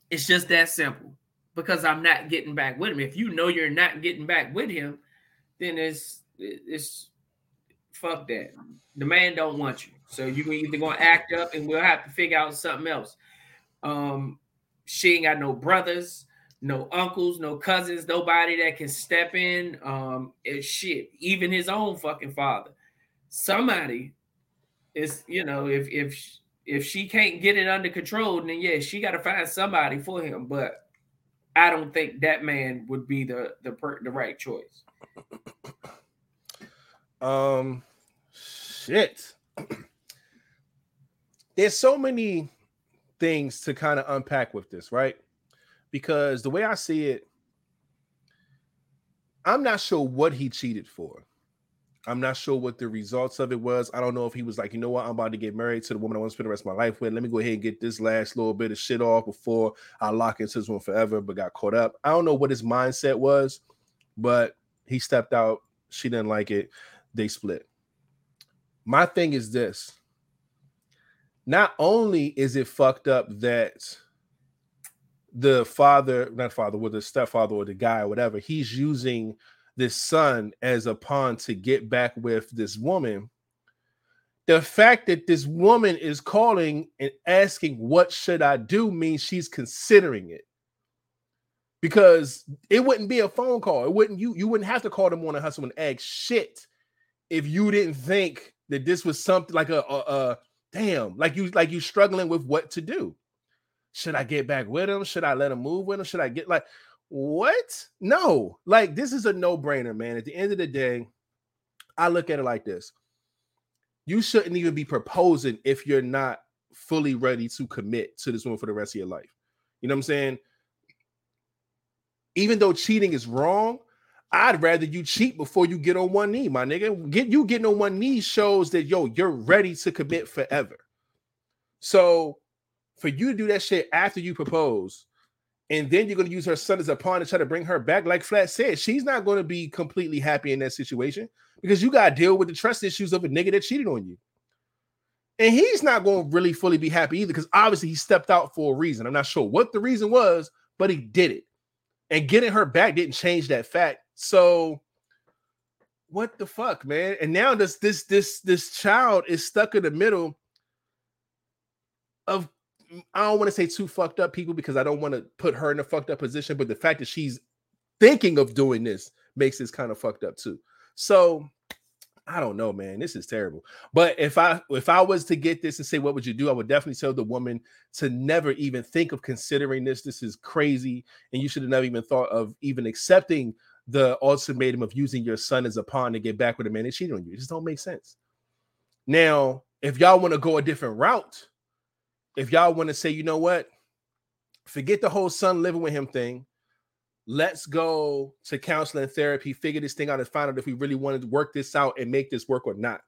It's just that simple. Because i'm not getting back with him. If you know you're not getting back with him then it's it's fuck that. The man don't want you, so you can either gonna act up, and we'll have to figure out something else. Um, she ain't got no brothers, no uncles, no cousins, nobody that can step in. Um, it's shit. Even his own fucking father. Somebody is, you know, if if if she can't get it under control, then yeah, she got to find somebody for him. But I don't think that man would be the the per, the right choice. Um, shit. <clears throat> There's so many things to kind of unpack with this, right? Because the way I see it, I'm not sure what he cheated for. I'm not sure what the results of it was. I don't know if he was like, you know what, I'm about to get married to the woman I want to spend the rest of my life with. Let me go ahead and get this last little bit of shit off before I lock into this one forever, but got caught up. I don't know what his mindset was, but he stepped out. She didn't like it. They split. My thing is this. Not only is it fucked up that the father, not father, with the stepfather or the guy or whatever, he's using this son as a pawn to get back with this woman. The fact that this woman is calling and asking, What should I do? means she's considering it. Because it wouldn't be a phone call. It wouldn't you you wouldn't have to call them on a hustle and ask shit if you didn't think that this was something like a, a, a damn, like you like you struggling with what to do. Should I get back with him? Should I let him move with him? Should I get like what? No, like this is a no-brainer, man. At the end of the day, I look at it like this. You shouldn't even be proposing if you're not fully ready to commit to this woman for the rest of your life. You know what I'm saying? Even though cheating is wrong, I'd rather you cheat before you get on one knee, my nigga. Get you getting on one knee shows that yo, you're ready to commit forever. So for you to do that shit after you propose and then you're to use her son as a pawn to try to bring her back. Like Flat said, she's not to be completely happy in that situation because you got to deal with the trust issues of a nigga that cheated on you. And he's not to really fully be happy either because obviously he stepped out for a reason. I'm not sure what the reason was, but he did it. And getting her back didn't change that fact. So what the fuck, man? And now this this this this child is stuck in the middle of I don't want to say two fucked up people because I don't want to put her in a fucked up position, but the fact that she's thinking of doing this makes this kind of fucked up too. So I don't know, man. This is terrible. But if I if I was to get this and say what would you do, I would definitely tell the woman to never even think of considering this. This is crazy, and you should have never even thought of even accepting the ultimatum of using your son as a pawn to get back with a man that cheated on you. It just don't make sense. Now, if y'all want to go a different route, if y'all want to say, you know what, forget the whole son living with him thing. Let's go to counseling therapy, figure this thing out, and find out if we really wanted to work this out and make this work or not.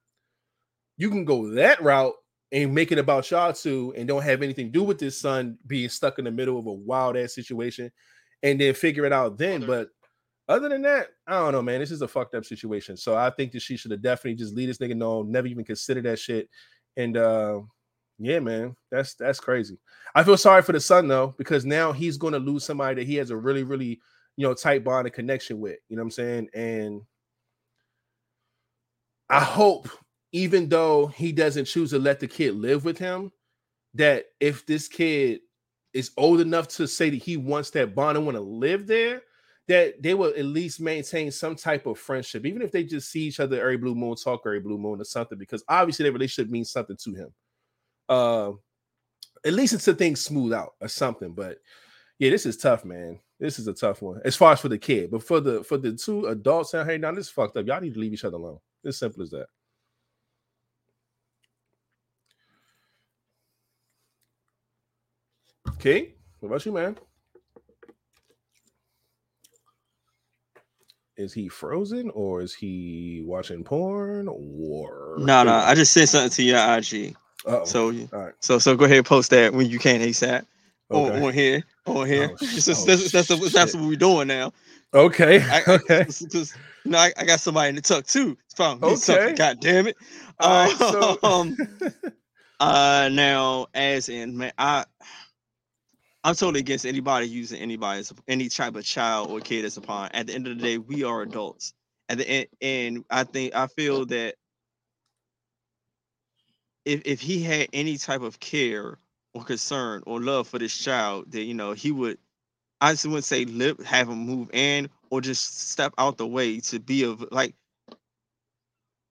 You can go that route and make it about y'all two and don't have anything to do with this son being stuck in the middle of a wild ass situation and then figure it out then. But other than that, I don't know, man. This is a fucked up situation. So I think that she should have definitely just lead this nigga know, never even consider that shit. And uh yeah, man, that's that's crazy. I feel sorry for the son though, because now he's to lose somebody that he has a really, really, you know, tight bond and connection with. You know what I'm saying? And I hope, even though he doesn't choose to let the kid live with him, that if this kid is old enough to say that he wants that bond and want to live there, that they will at least maintain some type of friendship, even if they just see each other every blue moon, talk every blue moon or something, because obviously their relationship means something to him uh at least it's until things smooth out or something. But yeah, this is tough, man. This is a tough one as far as for the kid, but for the for the two adults out here now, this is fucked up. Y'all need to leave each other alone. As simple as that. Okay, what about you, man? Is he frozen or is he watching porn or No, no, I just sent something to your IG. Uh-oh. So right. so so go ahead and post that when you can ASAP. On, Okay. on here, on here. Oh, just- oh, that's, that's, that's, that's what we're doing now. Okay. I, okay. <laughs> Because know, I, I got somebody in the tuck too. It's me Okay. something. God damn it. All right, so- <laughs> um, <laughs> uh, now as in man, I I'm totally against anybody using anybody any type of child or kid as a pawn. At the end of the day, we are adults. At the end, and I think I feel that if if he had any type of care or concern or love for this child, that you know he would. I just wouldn't say live, have him move in, or just step out the way to be v- like,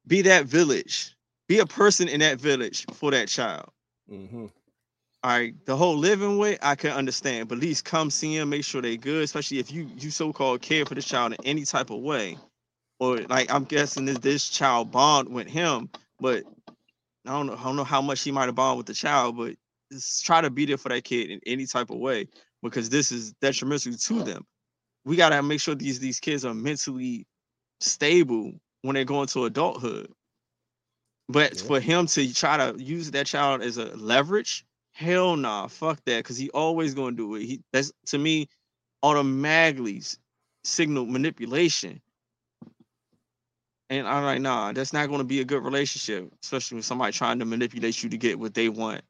be that village, be a person in that village for that child. Mhm. All right, the whole living way I can understand, but at least come see him, make sure they good, especially if you you so called care for the child in any type of way, or like I'm guessing this this child bond with him, but I don't know I don't know how much he might have bond with the child, but just try to be there for that kid in any type of way because this is detrimental to them. We gotta make sure these these kids are mentally stable when they go into adulthood. But Yeah. for him to try to use that child as a leverage, hell nah, fuck that, because he always gonna do it. He that's to me automatically signal manipulation. And I'm like, nah, that's not gonna be a good relationship, especially with somebody trying to manipulate you to get what they want.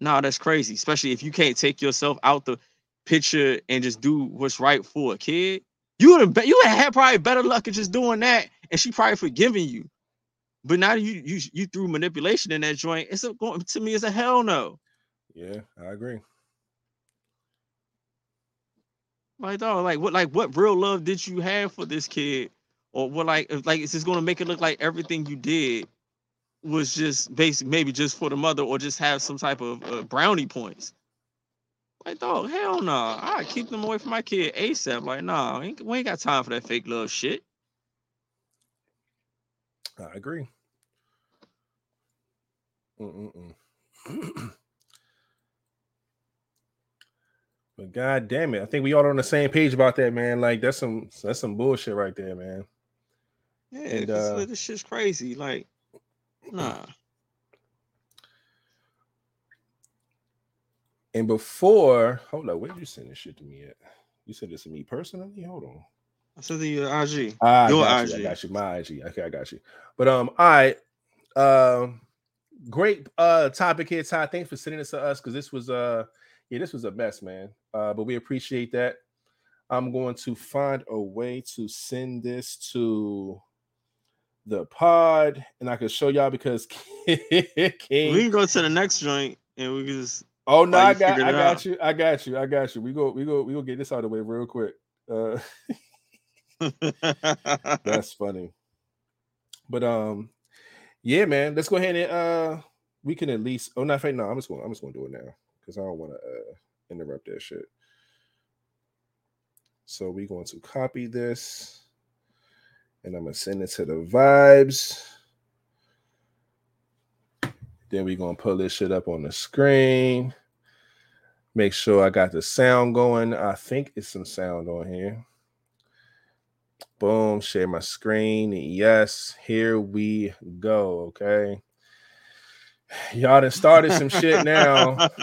Nah, that's crazy, especially if you can't take yourself out the picture and just do what's right for a kid. You would have you would have had probably better luck at just doing that, and she probably forgiving you. But now you you you threw manipulation in that joint. It's a, going to me. It's a hell no. Yeah, I agree. Like dog, like what like what real love did you have for this kid, or what like if, like is this gonna make it look like everything you did was just basic maybe just for the mother or just have some type of uh, brownie points? Like dog, hell no. I keep them away from my kid ASAP. Like nah, ain't, we ain't got time for that fake love shit. I agree. Mm-mm-mm. <clears throat> but god damn it, I think we all are on the same page about that, man. Like that's some that's some bullshit right there, man. Yeah, And, uh, like, this shit's crazy. Like nah. <clears throat> And before, hold up, where did you send this shit to me at? You sent this to me personally? Hold on. I said the uh, IG. Ah, I Your you. I IG. got you. My IG. Okay, I got you. But um, all right. Um, great uh topic here, Ty. Thanks for sending this to us because this was uh yeah, this was a mess, man. Uh, but we appreciate that. I'm going to find a way to send this to the pod, and I can show y'all because <laughs> King. We can go to the next joint and we can just. Oh no, I got, I got out. you, I got you, I got you. We go, we go, we go get this out of the way real quick. Uh, <laughs> that's funny. But um, yeah, man, let's go ahead and uh, we can at least. Oh, not right no, I'm just going, I'm just going to do it now because I don't want to uh interrupt that shit. So we're going to copy this, and I'm gonna send it to the vibes. Then we're gonna pull this shit up on the screen. Make sure I got the sound going. I think it's some sound on here. Boom, share my screen. Yes, here we go. Okay. Y'all done started some shit now. <laughs>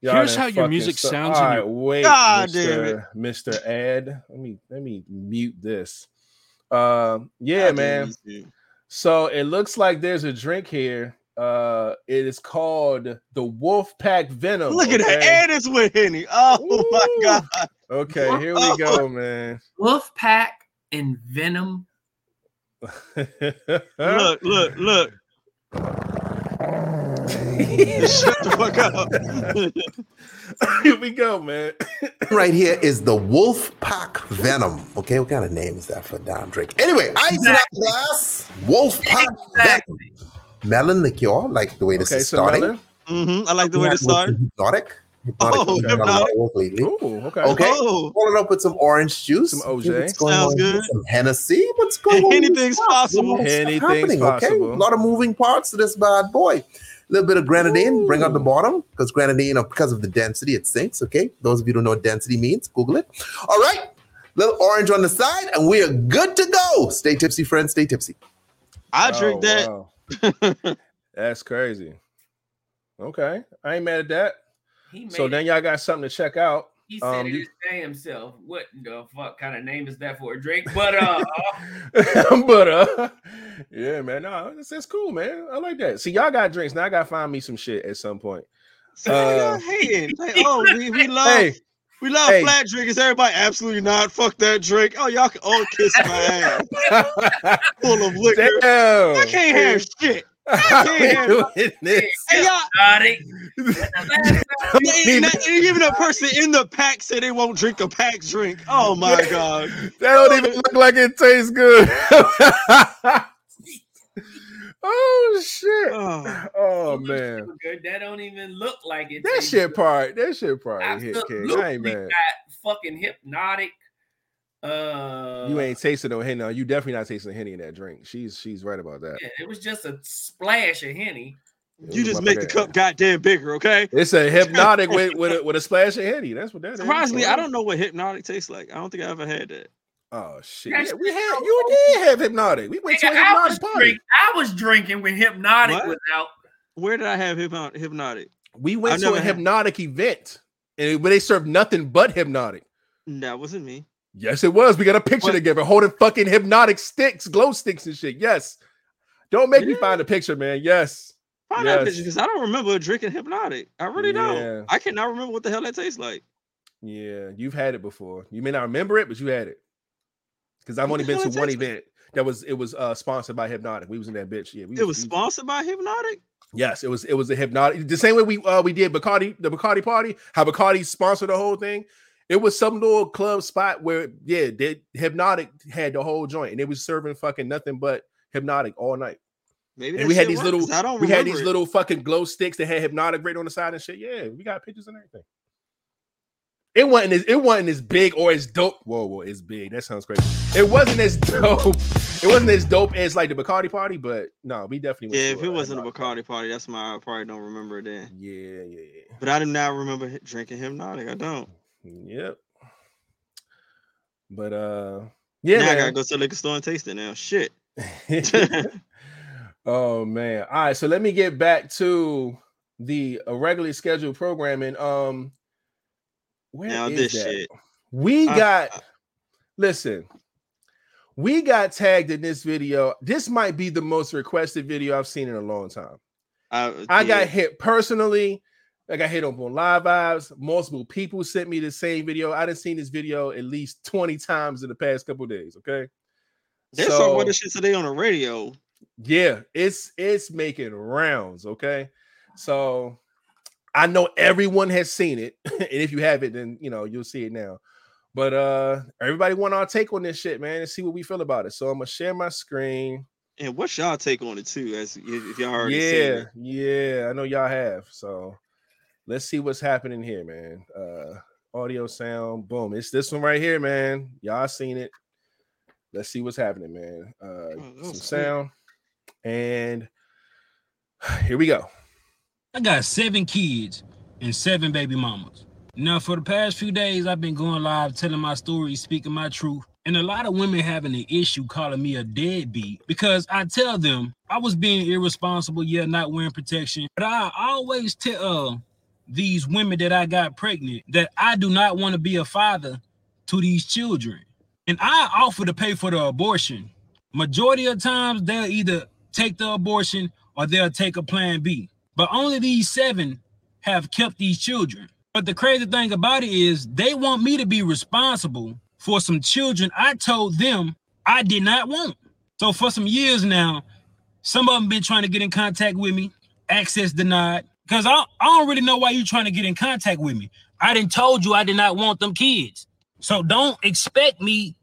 Y'all Here's how your music sta- sounds in All right, your- wait, God damn it. Mr. Mr. Ed. Let me let me mute this. Um, yeah, God man. So it looks like there's a drink here. Uh, it is called the Wolf Pack Venom. Look at that. okay? And it's with Henny. Oh Ooh. my God. Okay, here we go, man. Wolf Pack and Venom. <laughs> Look, look, look. Shut the fuck up. <laughs> here we go, man. <laughs> right here is the Wolf Pack Venom. Okay, what kind of name is that for Don Drake? Anyway, ice in that glass. Wolf Pack Venom. Melon liqueur, like the way this Okay, is so starting. Melon. hmm I like the way Yeah, this started. Hpnotiq. Hpnotiq. Oh, has done a lot of Hpnotiq. Ooh, okay. Okay. Oh, Followed up with some orange juice. Some OJ. what's going Sounds on here? good. Some Hennessy. What's going on? Anything's Stuff. possible. A lot of Anything's happening, Okay? A lot of moving parts to this bad boy. A little bit of grenadine, bring out the bottom because grenadine, uh, because of the density, it sinks. Okay, those of you who don't know what density means, Google it. All right, little orange on the side, and we are good to go. Stay tipsy, friends. Stay tipsy. I drink Oh, that. wow. That's crazy. Okay, I ain't mad at that. He made So it. then y'all got something to check out. He said um, it you- his damn self. What the fuck kind of name is that for a drink? <laughs> But uh, <laughs> but uh, yeah, man, no, that's, that's cool, man. I like that. See, y'all got drinks now. I gotta find me some shit at some point. So Uh, y'all hating. Like, <laughs> oh, we, we love Hey, we love hey. flat drinkers. Everybody, absolutely not. Fuck that drink. Oh, y'all can all kiss my ass. Full of liquor. damn, I can't have shit. I doing this. Hey, y'all, even a person in the pack said they won't drink a pack drink. Oh my god. That don't even look like it tastes good. <laughs> oh shit! Oh. Oh man, super good, that don't even look like it. that shit good. part, that shit part hit king. Absolutely I ain't mad. fucking Hpnotiq. Uh, You ain't tasting no henny. No, you definitely not tasting henny in that drink. She's she's right about that. Yeah, it was just a splash of henny. You just make the cup goddamn bigger, okay? It's a <laughs> Hpnotiq with with a, with a splash of henny. That's what that is. Surprisingly, I don't know what Hpnotiq tastes like. I don't think I ever had that. Oh shit! Yeah, we had you did have Hpnotiq. We went to a Nigga, I was Hpnotiq party. drink, I was drinking when Hpnotiq What? was out. Where did I have Hpnotiq? We went I've to a never had- Hpnotiq event, and where they served nothing but Hpnotiq. That wasn't me. Yes, it was. We got a picture together holding fucking Hpnotiq sticks, glow sticks and shit. Yes. Don't make me find a picture, man. Yes. Find that picture because I don't remember drinking Hpnotiq. I really Yeah. don't. I cannot remember what the hell that tastes like. Yeah, you've had it before. You may not remember it, but you had it. Because I've What only been to one event that was it was uh sponsored by Hpnotiq. We was in that bitch. Yeah, we It was we- sponsored by Hpnotiq. Yes, it was it was a Hpnotiq. The same way we uh we did Bacardi, the Bacardi party, how Bacardi sponsored the whole thing. It was some little club spot where yeah, they Hpnotiq had the whole joint and it was serving fucking nothing but Hpnotiq all night. Maybe And we had these worked, little 'cause I don't we had these it. little fucking glow sticks that had Hpnotiq right on the side and shit. Yeah, we got pictures and everything. It wasn't as it wasn't as big or as dope. Whoa, whoa, it's big. That sounds crazy. It wasn't as <laughs> dope. It wasn't as dope as like the Bacardi party, but no, we definitely Yeah, if it wasn't a Bacardi party, that's my I probably don't remember it then. Yeah, yeah, yeah. But I do not remember drinking Hpnotiq. I don't. Yep. But uh yeah, now I gotta go to the liquor store and taste it now. Shit. <laughs> <laughs> oh man. All right, so let me get back to the regularly scheduled programming. Um, where Now is this that? shit. We I- got listen. We got tagged in this video. This might be the most requested video I've seen in a long time. I, I yeah. got hit personally. I got hit up on live vibes. Multiple people sent me the same video. I done seen this video at least 20 times in the past couple days. Okay. There's So- some weather shit today on the radio. Yeah, it's it's making rounds, okay? So I know everyone has seen it. <laughs> and if you haven't, then you know you'll see it now. But uh everybody want our take on this shit, man, and see what we feel about it. So I'm gonna share my screen. And what's y'all take on it too? As if y'all already seen Yeah, yeah, I know y'all have. So let's see what's happening here, man. Uh audio sound, boom. It's this one right here, man. Y'all seen it. Let's see what's happening, man. Uh Oh, some was sweet. sound. And <sighs> here we go. I got seven kids and seven baby mamas. Now, for the past few days, I've been going live telling my story, speaking my truth. And a lot of women having an issue calling me a deadbeat because I tell them I was being irresponsible, yeah, not wearing protection. But I always tell uh, these women that I got pregnant that I do not want to be a father to these children. And I offer to pay for the abortion. Majority of times, they'll either take the abortion or they'll take a plan B. But only these seven have kept these children. But the crazy thing about it is they want me to be responsible for some children I told them I did not want. So for some years now, some of them been trying to get in contact with me, access denied. Because I, I don't really know why you're trying to get in contact with me. I didn't told you I did not want them kids. So don't expect me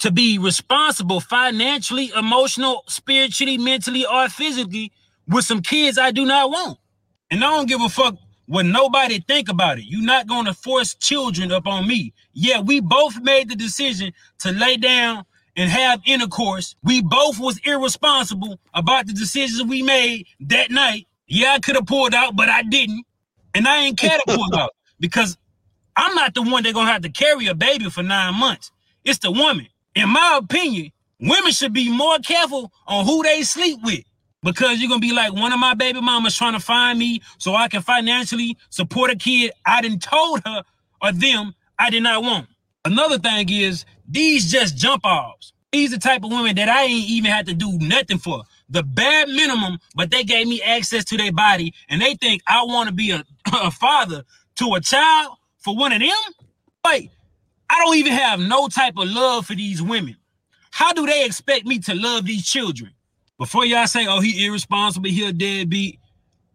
to be responsible financially, emotional, spiritually, mentally, or physically with some kids I do not want. And I don't give a fuck what nobody think about it. You're not gonna force children up on me. Yeah, we both made the decision to lay down and have intercourse. We both was irresponsible about the decisions we made that night. Yeah, I could have pulled out, but I didn't. And I ain't care to pull <laughs> out because I'm not the one that gonna have to carry a baby for nine months. It's the woman. In my opinion, women should be more careful on who they sleep with because you're gonna be like one of my baby mamas trying to find me so I can financially support a kid I didn't told her or them I did not want. Another thing is these just jump offs. These the type of women that I ain't even had to do nothing for. The bare minimum, but they gave me access to their body and they think I want to be a, <laughs> a father to a child for one of them. Like, I don't even have no type of love for these women. How do they expect me to love these children? Before y'all say, oh, he irresponsible, he a deadbeat,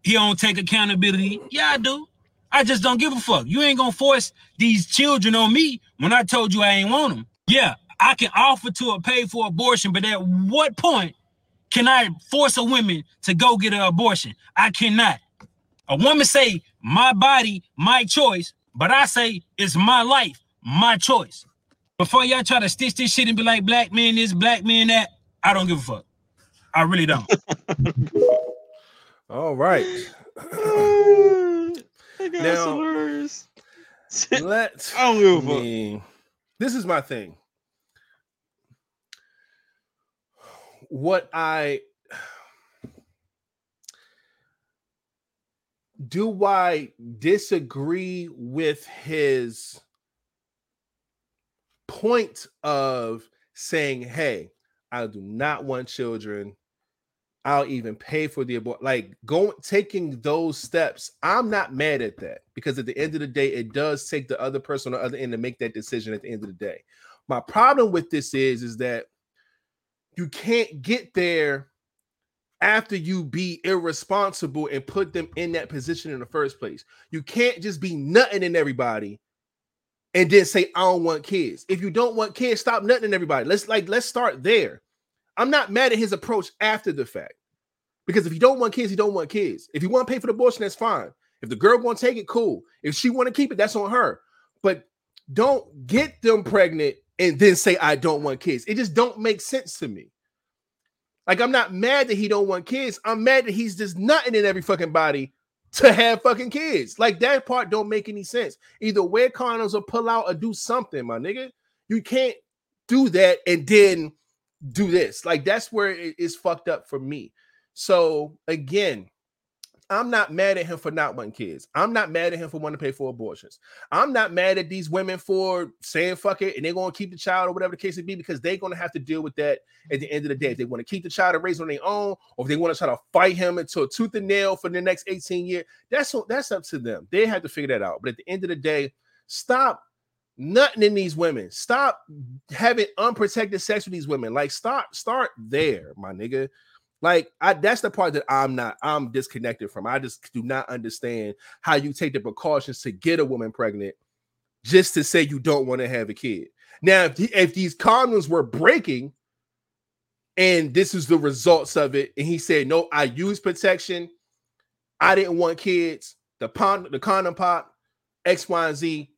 he don't take accountability. Yeah, I do. I just don't give a fuck. You ain't gonna force these children on me when I told you I ain't want them. Yeah, I can offer to pay for abortion, but at what point can I force a woman to go get an abortion? I cannot. A woman say, my body, my choice, but I say it's my life, my choice. Before y'all try to stitch this shit and be like, black man this, black man that, I don't give a fuck. I really don't. <laughs> All right. <sighs> That guy's Now- hilarious. Let's I don't give a I fuck. this is my thing. What I do I disagree with his point of saying, hey, I do not want children. I'll even pay for the abort. Like going taking those steps, I'm not mad at that because at the end of the day, it does take the other person on the other end to make that decision at the end of the day. My problem with this is is that you can't get there after you be irresponsible and put them in that position in the first place. You can't just be nutting in everybody and then say, I don't want kids. If you don't want kids, stop nutting in everybody. Let's like let's start there. I'm not mad at his approach after the fact. Because if you don't want kids, you don't want kids. If you want to pay for the abortion, that's fine. If the girl want to take it, cool. If she want to keep it, that's on her. But don't get them pregnant and then say I don't want kids. It just don't make sense to me. Like I'm not mad that he don't want kids. I'm mad that he's just nutting in every fucking body to have fucking kids. Like that part don't make any sense. Either wear condoms or pull out or do something, my nigga. You can't do that and then do this. Like that's where it is fucked up for me. So again, I'm not mad at him for not wanting kids. I'm not mad at him for wanting to pay for abortions. I'm not mad at these women for saying fuck it and they're going to keep the child or whatever the case may be because they're going to have to deal with that at the end of the day. If they want to keep the child and raise it on their own, or if they want to try to fight him until tooth and nail for the next 18 years, that's that's up to them. They have to figure that out. But at the end of the day, stop nothing in these women. Stop having unprotected sex with these women. Like, start, start there, my nigga. Like, I that's the part that I'm not, I'm disconnected from. I just do not understand how you take the precautions to get a woman pregnant just to say you don't want to have a kid. Now, if, the- if these condoms were breaking and this is the results of it, and he said, No, I use protection, I didn't want kids, the pond, the condom pop, X, Y, and Z,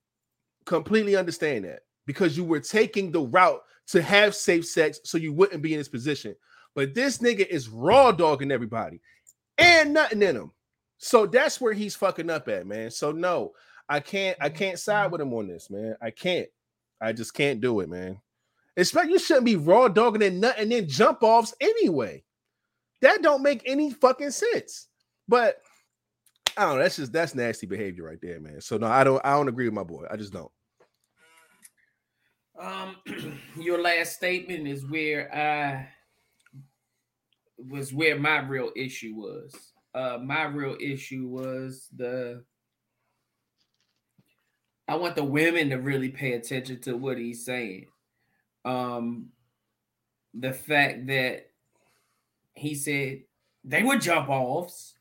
completely understand that because you were taking the route to have safe sex so you wouldn't be in this position. But this nigga is raw dogging everybody and nothing in him. So that's where he's fucking up at, man. So no, I can't I can't side with him on this, man. I can't. I just can't do it, man. Expect you shouldn't be raw dogging and nothing then jump offs anyway. That don't make any fucking sense. But I don't know. That's just that's nasty behavior right there, man. So no, I don't I don't agree with my boy. I just don't. Um, <clears throat> your last statement is where I was where my real issue was. Uh, my real issue was the. I want the women to really pay attention to what he's saying. Um, the fact that he said they were jump offs,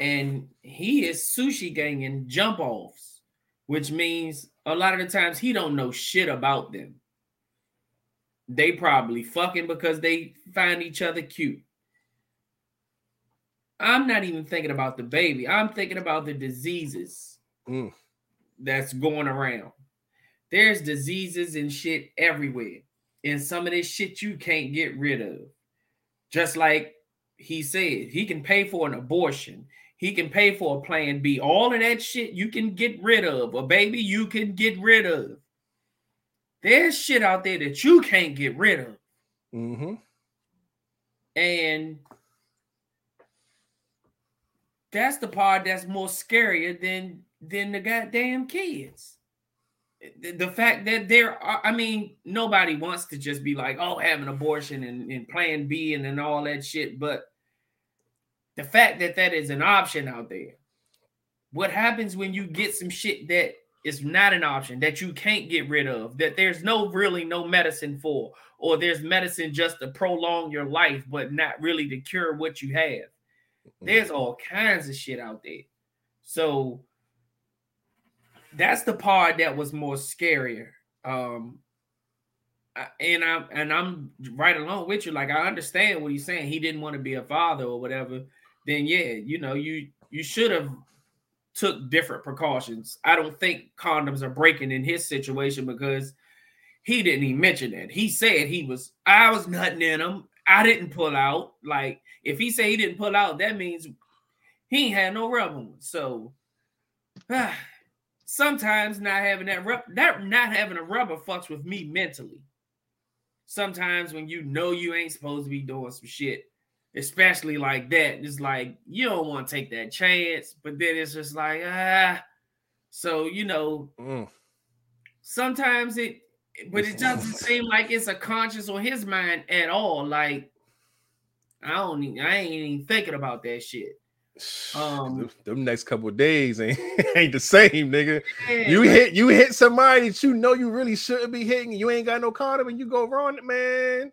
and he is sushi ganging jump offs, which means a lot of the times he don't know shit about them. They probably fucking because they find each other cute. I'm not even thinking about the baby. I'm thinking about the diseases Mm. that's going around. There's diseases and shit everywhere. And some of this shit you can't get rid of. Just like he said, he can pay for an abortion. He can pay for a plan B. All of that shit you can get rid of. A baby you can get rid of. There's shit out there that you can't get rid of. Mm-hmm. And that's the part that's more scarier than than the goddamn kids. The, the fact that there are, I mean, nobody wants to just be like, oh, have an abortion and, and plan B and, and all that shit. But the fact that that is an option out there. What happens when you get some shit that is not an option that you can't get rid of, that there's no really no medicine for, or there's medicine just to prolong your life, but not really to cure what you have. There's all kinds of shit out there. So that's the part that was more scarier. Um and I'm and I'm right along with you. Like I understand what he's saying. He didn't want to be a father or whatever. Then yeah, you know, you you should have took different precautions. I don't think condoms are breaking in his situation because he didn't even mention that. He said he was I was nothing in him. I didn't pull out. Like if he say he didn't pull out, that means he ain't had no rubber. So <sighs> sometimes not having that rub that not having a rubber fucks with me mentally. Sometimes when you know you ain't supposed to be doing some shit, especially like that, it's like you don't want to take that chance, but then it's just like ah. So you know, Mm. sometimes it, but it doesn't <laughs> seem like it's a conscious on his mind at all. Like I don't, I ain't even thinking about that shit. Um, them, them next couple of days ain't, <laughs> ain't the same, nigga. Yeah, You hit you hit somebody that you know you really shouldn't be hitting, you ain't got no condom, and you go wrong, man.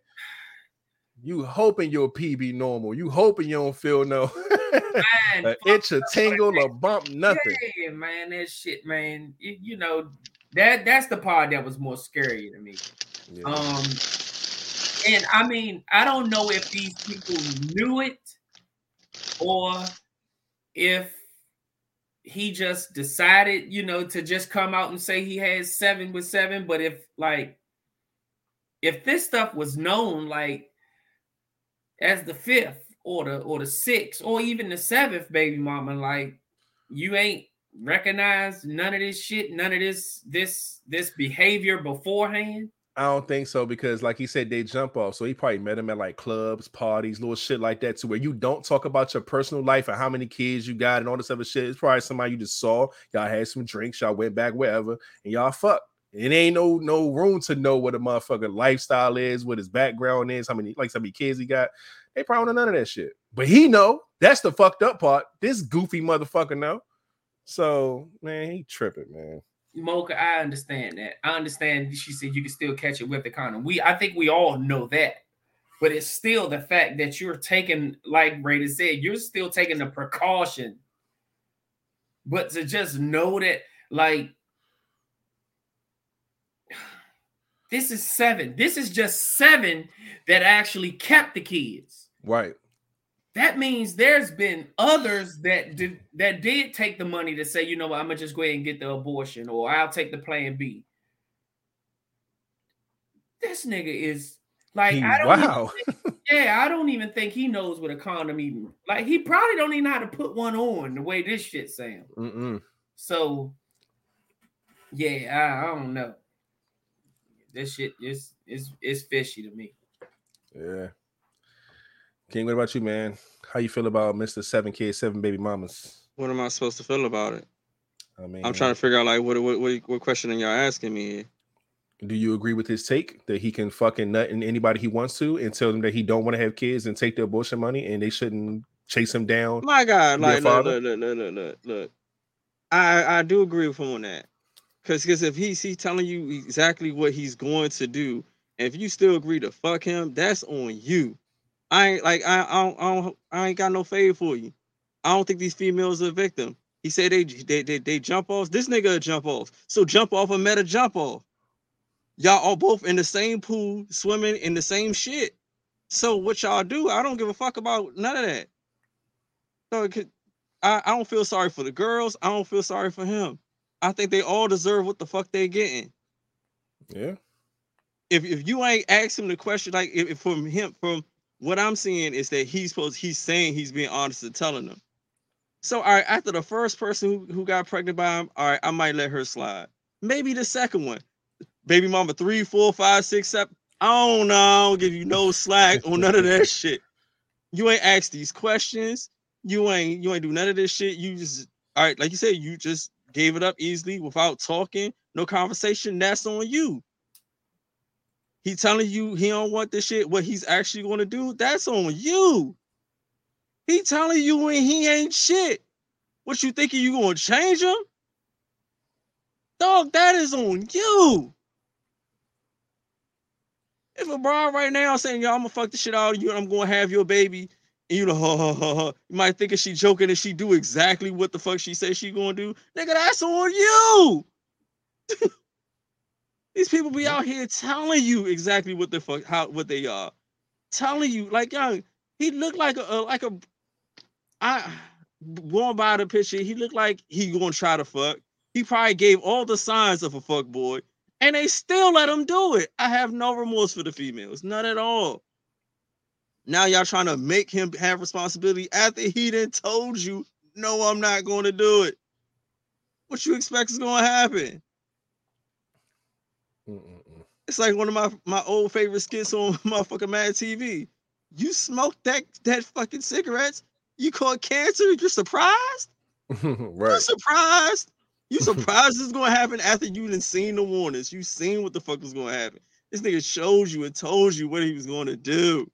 You hoping your be normal. You hoping you don't feel no man, <laughs> a itch, a tingle, a bump, nothing. Yeah, man, that shit, man. You, you know that that's the part that was more scary to me. Yeah. Um, and I mean, I don't know if these people knew it or if he just decided, you know, to just come out and say he has seven with seven. But if like, if this stuff was known, like as the fifth or the or the sixth or even the seventh baby mama, like you ain't recognized none of this shit, none of this this this behavior beforehand. I don't think so because, like he said, they jump off. So he probably met him at like clubs, parties, little shit like that, to where you don't talk about your personal life and how many kids you got and all this other shit. It's probably somebody you just saw. Y'all had some drinks, y'all went back wherever, and y'all fuck. It ain't no no room to know what a motherfucker lifestyle is, what his background is, how many like how many kids he got. They probably don't know none of that shit. But he know that's the fucked up part. This goofy motherfucker know. So man, he tripping, man. Mocha, I understand that. I understand she said you can still catch it with the condom. We I think we all know that. But it's still the fact that you're taking, like Brady said, you're still taking the precaution. But to just know that, like, this is seven. This is just seven that actually kept the kids. Right. That means there's been others that did that did take the money to say, you know what, I'm gonna just go ahead and get the abortion, or I'll take the plan B. This nigga is like, He- I don't wow. think- yeah, I don't even think he knows what a condom even like. He probably don't even know how to put one on the way this shit sounds. So, yeah, I, I don't know. This shit is is is fishy to me. Yeah. King, what about you, man? How you feel about Mr. Seven Kids, Seven Baby Mamas? What am I supposed to feel about it? I mean, I'm trying to figure out like what what what, what question are y'all asking me? here? do you agree with his take that he can fucking nut in anybody he wants to and tell them that he don't want to have kids and take the abortion money and they shouldn't chase him down? My God, like look, father? look, look, look, look, look, look. I I do agree with him on that. Cause because if he's he's telling you exactly what he's going to do, and if you still agree to fuck him, that's on you. I ain't like I I don't, I, don't, I ain't got no favor for you. I don't think these females are a victim. He said they they they, they jump off. This nigga jump off. So jump off a jump off. Y'all all both in the same pool, swimming in the same shit. So what y'all do? I don't give a fuck about none of that. So I, I don't feel sorry for the girls. I don't feel sorry for him. I think they all deserve what the fuck they getting. Yeah. If if you ain't asked him the question, like if, if from him from what I'm seeing is that he's supposed he's saying he's being honest and telling them. So all right, after the first person who, who got pregnant by him, all right, I might let her slide. Maybe the second one. Baby mama three, four, five, six, seven. I don't know. I don't give you no slack on none of that <laughs> shit. You ain't asked these questions. You ain't you ain't do none of this shit. You just all right, like you said, you just gave it up easily without talking, no conversation. That's on you. He telling you he don't want this shit. What he's actually going to do, that's on you. He telling you when he ain't shit. What you thinking you gonna change him? Dog, that is on you. If a broad right now saying, yo, I'm gonna fuck the shit out of you and I'm gonna have your baby, you know, <laughs> you might think if she joking and she do exactly what the fuck she says she gonna do, nigga, that's on you. <laughs> These people be out here telling you exactly what the fuck how what they are. Telling you, like, young, he looked like a, a like a I going by the picture, he looked like he gonna try to fuck. He probably gave all the signs of a fuck boy, and they still let him do it. I have no remorse for the females, none at all. Now y'all trying to make him have responsibility after he done told you, no, I'm not going to do it. What you expect is going to happen? Mm-mm-mm. It's like one of my my old favorite skits on <laughs> motherfucking Mad TV. You smoked that that fucking cigarettes. You caught cancer. You're surprised. <laughs> You're surprised. You <laughs> surprised this is gonna happen after you done seen the warnings. You seen what the fuck was gonna happen. This nigga showed you and told you what he was gonna do,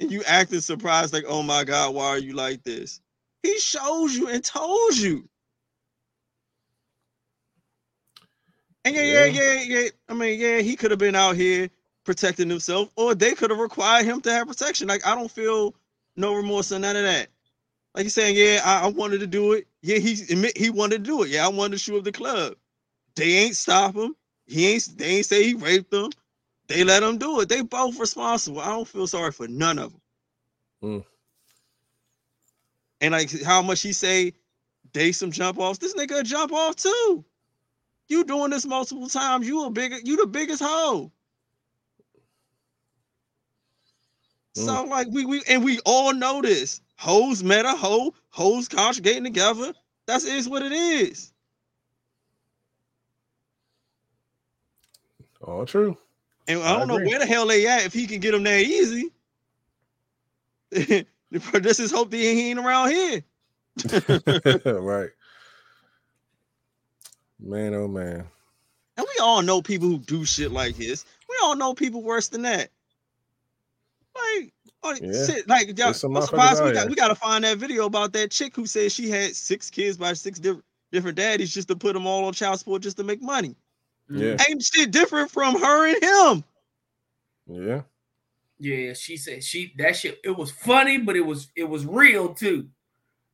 and you acted surprised, like, "Oh my god, why are you like this?" He showed you and told you. And yeah, yeah, Yeah. yeah, yeah. I mean, yeah, he could have been out here protecting himself, or they could have required him to have protection. Like, I don't feel no remorse or none of that. Like he's saying, yeah, I, I wanted to do it. Yeah, he admit he wanted to do it. Yeah, I wanted to shoot up the club. They ain't stop him. He ain't. They ain't say he raped them. They let them do it. They both responsible. I don't feel sorry for none of them. Mm. And like how much he say, they some jump offs. This nigga jump off too. You doing this multiple times. You a bigger. You the biggest hoe. So like we we and we all know this. Hoes met a hoe. Hoes conjugating together. That's is what it is. All true. And I I don't know where the hell they at if he can get them there easy. <laughs> this is hope that he ain't around here. <laughs> right. Man, oh man. And we all know people who do shit like this. We all know people worse than that. Like, like Yeah. shit, like y'all, I'm surprised we got we gotta find that video about that chick who said she had six kids by six different different daddies just to put them all on child support just to make money. Yeah. Mm-hmm. Ain't shit different from her and him. Yeah. Yeah, she said she that shit. It was funny, but it was it was real too.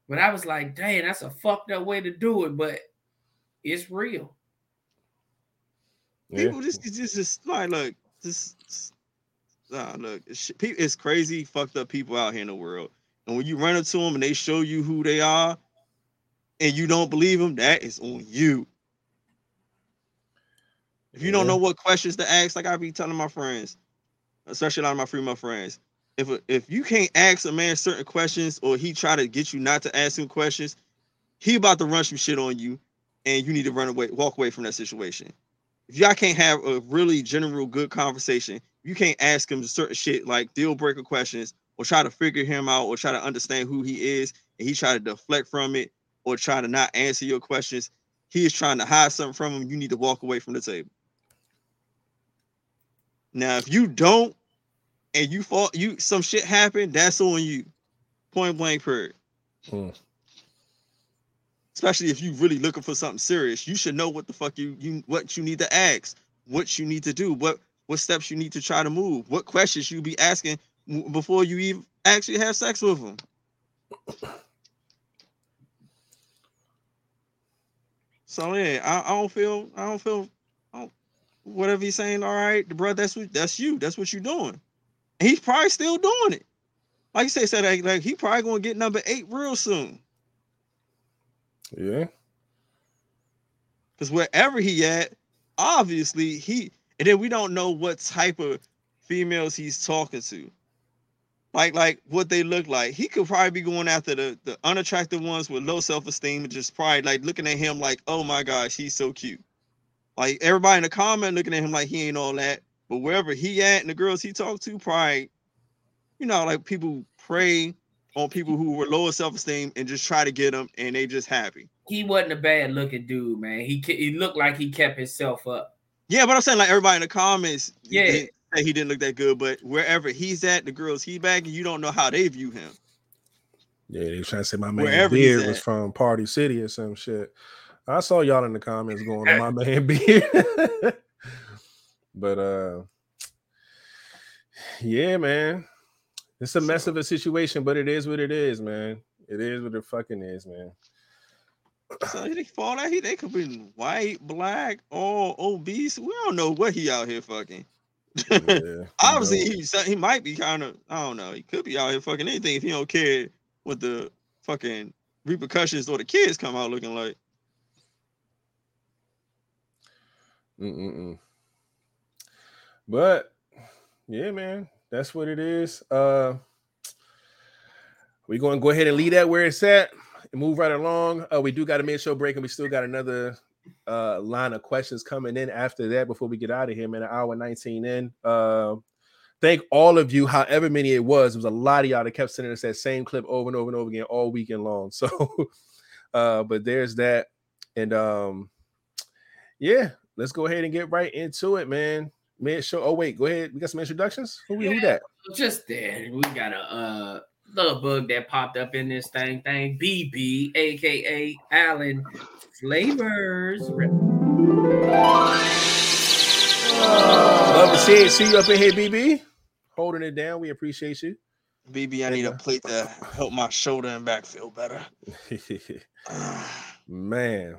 But I was like, dang, that's a fucked up way to do it, but it's real. Yeah. People just just, just like look, just nah, look, it's, it's crazy, fucked up people out here in the world. And when you run into them and they show you who they are, and you don't believe them, that is on you. If you don't know what questions to ask, like I be telling my friends, especially a lot of my female friends, if if you can't ask a man certain questions or he try to get you not to ask him questions, he about to run some shit on you, and you need to run away, walk away from that situation. If y'all can't have a really general good conversation, you can't ask him certain shit like deal breaker questions or try to figure him out or try to understand who he is, and he try to deflect from it or try to not answer your questions. He is trying to hide something from him. You need to walk away from the table. Now, if you don't, and you fall, you some shit happened, that's on you. Point blank, period. Hmm. Especially if you really looking for something serious, you should know what the fuck you you what you need to ask, what you need to do, what what steps you need to try to move, what questions you be asking before you even actually have sex with them. So yeah, I, I don't feel I don't feel whatever he's saying. All right, bro, that's what that's you. That's what you're doing. And he's probably still doing it. Like you say, said like, like he probably gonna get number eight real soon. Yeah. Because wherever he at, obviously he and then we don't know what type of females he's talking to. Like like what they look like. He could probably be going after the, the unattractive ones with low self-esteem and just probably like looking at him like, oh my gosh, he's so cute. Like everybody in the comment looking at him like he ain't all that. But wherever he at and the girls he talked to, probably, you know, like people prey on people who were lower self-esteem and just try to get them and they just happy. He wasn't a bad looking dude, man. He he looked like he kept himself up. Yeah, but I'm saying like everybody in the comments, Yeah. they say he didn't look that good. But wherever he's at, the girls he bagging, you don't know how they view him. Yeah, they was trying to say my man Wherever he's Beard was from Party City or some shit. I saw y'all in the comments going on my <laughs> man Beard. <laughs> but uh yeah, man. It's a mess of a situation, but it is what it is, man. It is what it fucking is, man. So <sighs> they fall out. He they could be white, black, or obese. We don't know what he out here fucking. Yeah, <laughs> Obviously, he he might be kind of. I don't know. He could be out here fucking anything if he don't care what the fucking repercussions or the kids come out looking like. Mm-mm-mm. But yeah, man, that's what it is. Uh we're gonna go ahead and leave that where it's at and move right along. Uh, we do got a mid-show break, and we still got another uh line of questions coming in after that before we get out of here, man. An hour 19 in. Uh thank all of you, however many it was. It was a lot of y'all that kept sending us that same clip over and over and over again all weekend long. <laughs> So uh, but there's that. And um, yeah, let's go ahead and get right into it, man. Mid show. Oh, wait, go ahead. We got some introductions. Who, we who that? Just there, we got a uh little bug that popped up in this thing. Thing BB, aka Allen Flavors. Love to see it. See you up in here, BB. Holding it down. We appreciate you. BB, I need a plate to help my shoulder and back feel better. <laughs> man.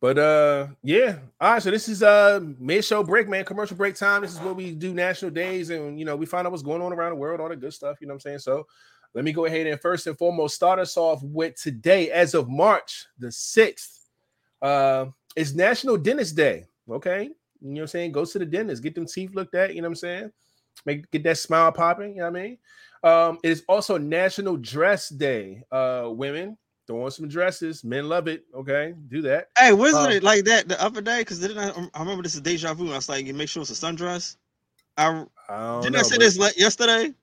But uh yeah. All right, so this is uh mid-show break, man. Commercial break time. This is what we do national days, and you know, we find out what's going on around the world, all the good stuff, you know what I'm saying? So let me go ahead and first and foremost start us off with today, as of March the 6th. Uh it's National Dentist Day. Okay. You know what I'm saying? Go to the dentist, get them teeth looked at, you know what I'm saying? Make get that smile popping, you know what I mean? Um, it is also National Dress Day, uh, women. Throw on some dresses. Men love it. Okay, do that. Hey, wasn't Um, it like that the other day? Because didn't I? I remember this is deja vu. I was like, you make sure it's a sundress. I I don't didn't know, I say this le- yesterday?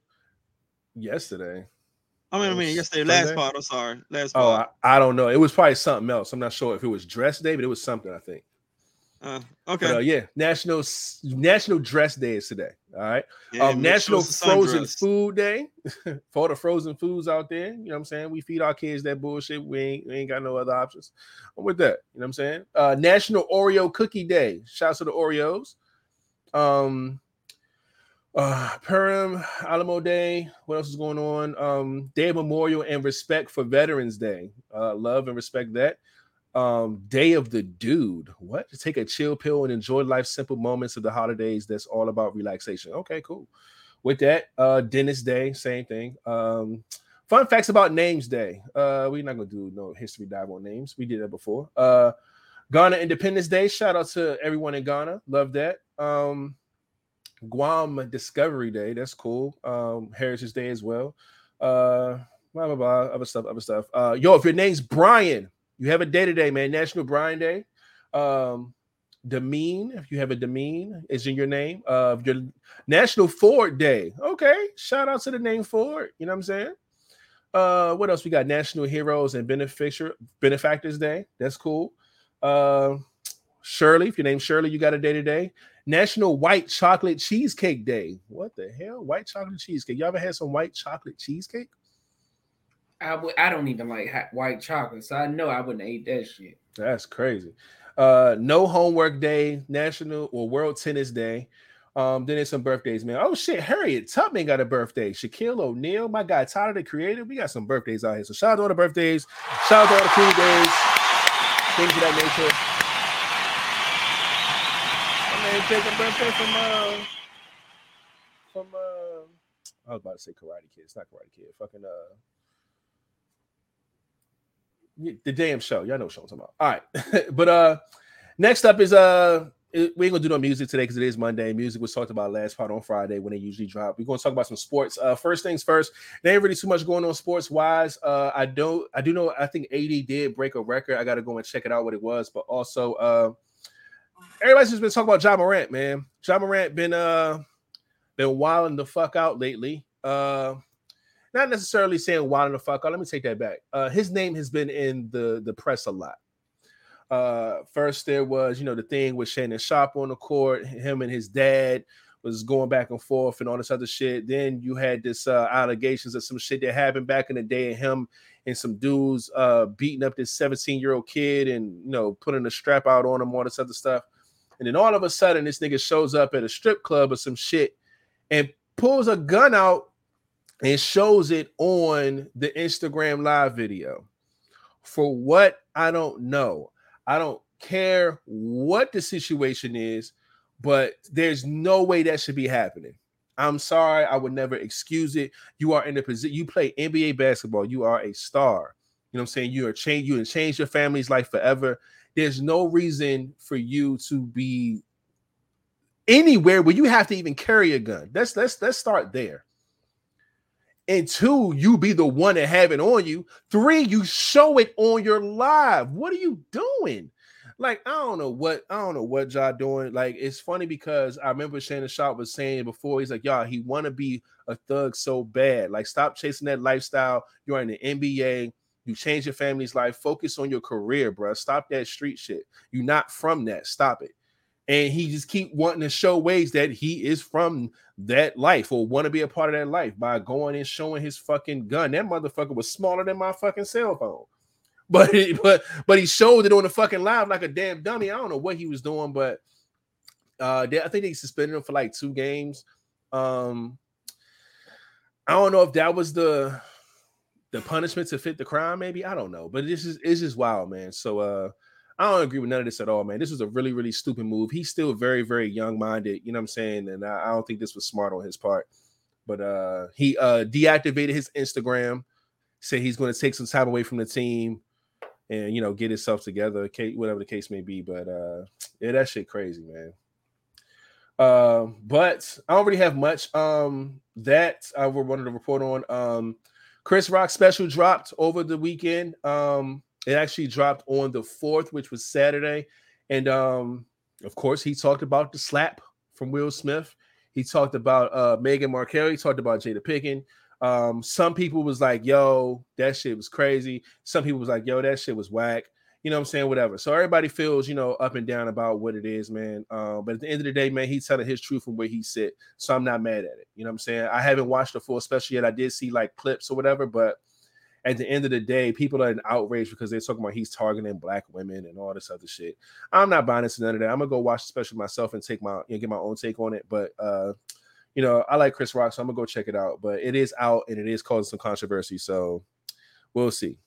yesterday. I mean, I mean yesterday, last part. I'm sorry, last Oh, part. I, I don't know. It was probably something else. I'm not sure if it was dress day, but it was something. I think. Uh, But, okay. uh, yeah, National National Dress Day is today. All right. Yeah, um, make sure National Frozen sundress. Food Day <laughs> for all the frozen foods out there. You know what I'm saying? We feed our kids that bullshit. We ain't, we ain't got no other options. I'm with that. You know what I'm saying? Uh, National Oreo Cookie Day. Shouts to the Oreos. Um, uh, Purim, Alamo Day. What else is going on? Um, Day of Memorial and Respect for Veterans Day. Uh, love and respect that. Um, Day of the Dude. What? To take a chill pill and enjoy life's simple moments of the holidays. That's all about relaxation. Okay, cool. With that, uh, Dennis Day, same thing. Um, fun facts about Names Day. Uh, we're not gonna do no history dive on names. We did that before. Uh, Ghana Independence Day. Shout out to everyone in Ghana. Love that. Um, Guam Discovery Day. That's cool. Um, Heritage Day as well. Uh, blah blah blah. Other stuff. Other stuff. Uh, yo, if your name's Brian, you have a day today, man. National Brian Day. Um, Demean, if you have a Demean, is in your name. Uh, your National Ford Day. Okay, shout out to the name Ford. You know what I'm saying? Uh, what else we got? National Heroes and Beneficer Benefactors Day. That's cool. Uh, Shirley, if your name's Shirley, you got a day today. National White Chocolate Cheesecake Day. What the hell? White chocolate cheesecake. You all ever had some white chocolate cheesecake? I would. I don't even like hot, white chocolate, so I know I wouldn't eat that shit. That's crazy. Uh, no homework day, national or world tennis day. Um, then there's some birthdays, man. Oh shit, Harriet Tubman got a birthday. Shaquille O'Neal, my guy Tyler the Creator. We got some birthdays out here. So shout out to all the birthdays, shout out to all the cool days, things of that nature. My man take a birthday from uh from uh I was about to say Karate Kid. It's not Karate Kid. Fucking uh yeah, the damn show. Y'all know what show I'm talking about. All right. <laughs> but uh next up is uh we ain't gonna do no music today because it is Monday. Music was talked about last part on Friday when they usually drop. We're gonna talk about some sports. Uh first things first, there ain't really too much going on sports wise. Uh I don't I do know I think AD did break a record. I gotta go and check it out what it was, but also uh everybody's just been talking about Ja Morant, man. Ja Morant been uh been wilding the fuck out lately. Uh not necessarily saying wilding the fuck out. Let me take that back. Uh his name has been in the the press a lot. Uh first there was, you know, the thing with Shannon Sharpe on the court, him and his dad was going back and forth and all this other shit. Then you had this uh allegations of some shit that happened back in the day and him and some dudes uh beating up this 17-year-old kid and you know putting a strap out on him, all this other stuff. And then all of a sudden, this nigga shows up at a strip club or some shit and pulls a gun out and shows it on the Instagram live video. For what I don't know. I don't care what the situation is, but there's no way that should be happening. I'm sorry, I would never excuse it. You are in a position, you play NBA basketball, you are a star. You know what I'm saying? You are change, you have changed your family's life forever. There's no reason for you to be anywhere where you have to even carry a gun. Let's let's let's start there. And two, you be the one to have it on you. Three, you show it on your live. What are you doing? Like, I don't know what I don't know what y'all doing. Like, it's funny because I remember Shannon Sharpe was saying before, he's like, y'all, he want to be a thug so bad. Like, stop chasing that lifestyle. You're in the NBA. You change your family's life. Focus on your career, bro. Stop that street shit. You're not from that. Stop it. And he just keep wanting to show ways that he is from that life or want to be a part of that life by going and showing his fucking gun. That motherfucker was smaller than my fucking cell phone. <laughs> But but but he showed it on the fucking live like a damn dummy. I don't know what he was doing, but uh they, I think they suspended him for like two games. Um I don't know if that was the the punishment to fit the crime, maybe. I don't know, but this is it's just wild, man. So uh I don't agree with none of this at all, man. This was a really, really stupid move. He's still very, very young-minded, you know what I'm saying? And I, I don't think this was smart on his part. But uh he uh deactivated his Instagram, said he's going to take some time away from the team and you know get himself together, whatever the case may be. But uh yeah, that shit crazy, man. Um, but I don't really have much. Um, that I wanted to report on. Um, Chris Rock special dropped over the weekend. Um, it actually dropped on the fourth, which was Saturday, and um, of course, he talked about the slap from Will Smith. He talked about uh Meghan Markle. He talked about Jada Pinkett. Um, some people was like, "Yo, that shit was crazy." Some people was like, "Yo, that shit was whack." You know what I'm saying? Whatever. So everybody feels, you know, up and down about what it is, man. Um, but at the end of the day, man, he's telling his truth from where he sit. So I'm not mad at it. You know what I'm saying? I haven't watched the full special yet. I did see like clips or whatever, but at the end of the day, people are in outrage because they're talking about he's targeting black women and all this other shit. I'm not buying this none of that. I'm gonna go watch the special myself and take my you know, get my own take on it. But uh, you know, I like Chris Rock, so I'm gonna go check it out. But it is out and it is causing some controversy, so we'll see.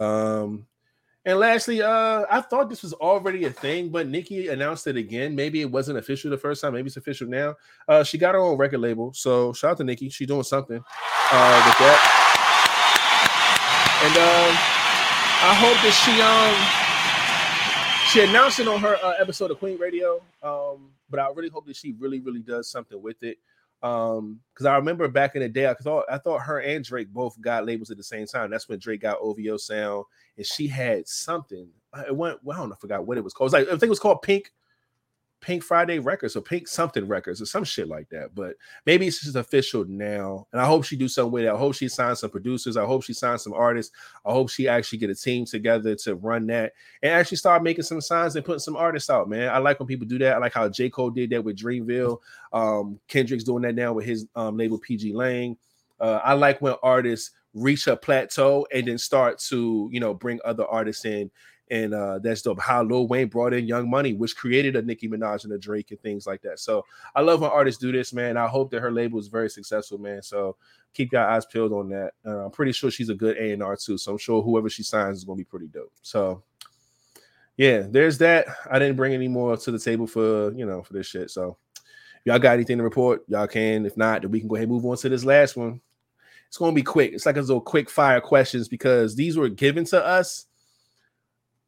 Um, and lastly, uh, I thought this was already a thing, but Nicki announced it again. Maybe it wasn't official the first time. Maybe it's official now. Uh, she got her own record label, so shout out to Nicki. She's doing something uh, with that. And um, I hope that she um she announced it on her uh, episode of Queen Radio. Um, but I really hope that she really, really does something with it. Um, because I remember back in the day, I thought I thought her and Drake both got labels at the same time. That's when Drake got OVO Sound, and she had something. It went. Well, I don't know. I forgot what it was called. It was like I think it was called Pink. Pink Friday Records or Pink something records or some shit like that. But maybe it's just official now. And I hope she do something with it. I hope she signs some producers. I hope she signs some artists. I hope she actually get a team together to run that and actually start making some signs and putting some artists out, man. I like when people do that. I like how J. Cole did that with Dreamville. Um, Kendrick's doing that now with his um, label pgLang. Uh, I like when artists reach a plateau and then start to, you know, bring other artists in and uh, that's dope. How Lil Wayne brought in Young Money, which created a Nicki Minaj and a Drake and things like that. So I love when artists do this, man. I hope that her label is very successful, man. So keep your eyes peeled on that. Uh, I'm pretty sure she's a good A and R too. So I'm sure whoever she signs is going to be pretty dope. So yeah, there's that. I didn't bring any more to the table for you know for this shit. So y'all got anything to report, y'all can. If not, then we can go ahead and move on to this last one. It's going to be quick. It's like a little quick fire questions because these were given to us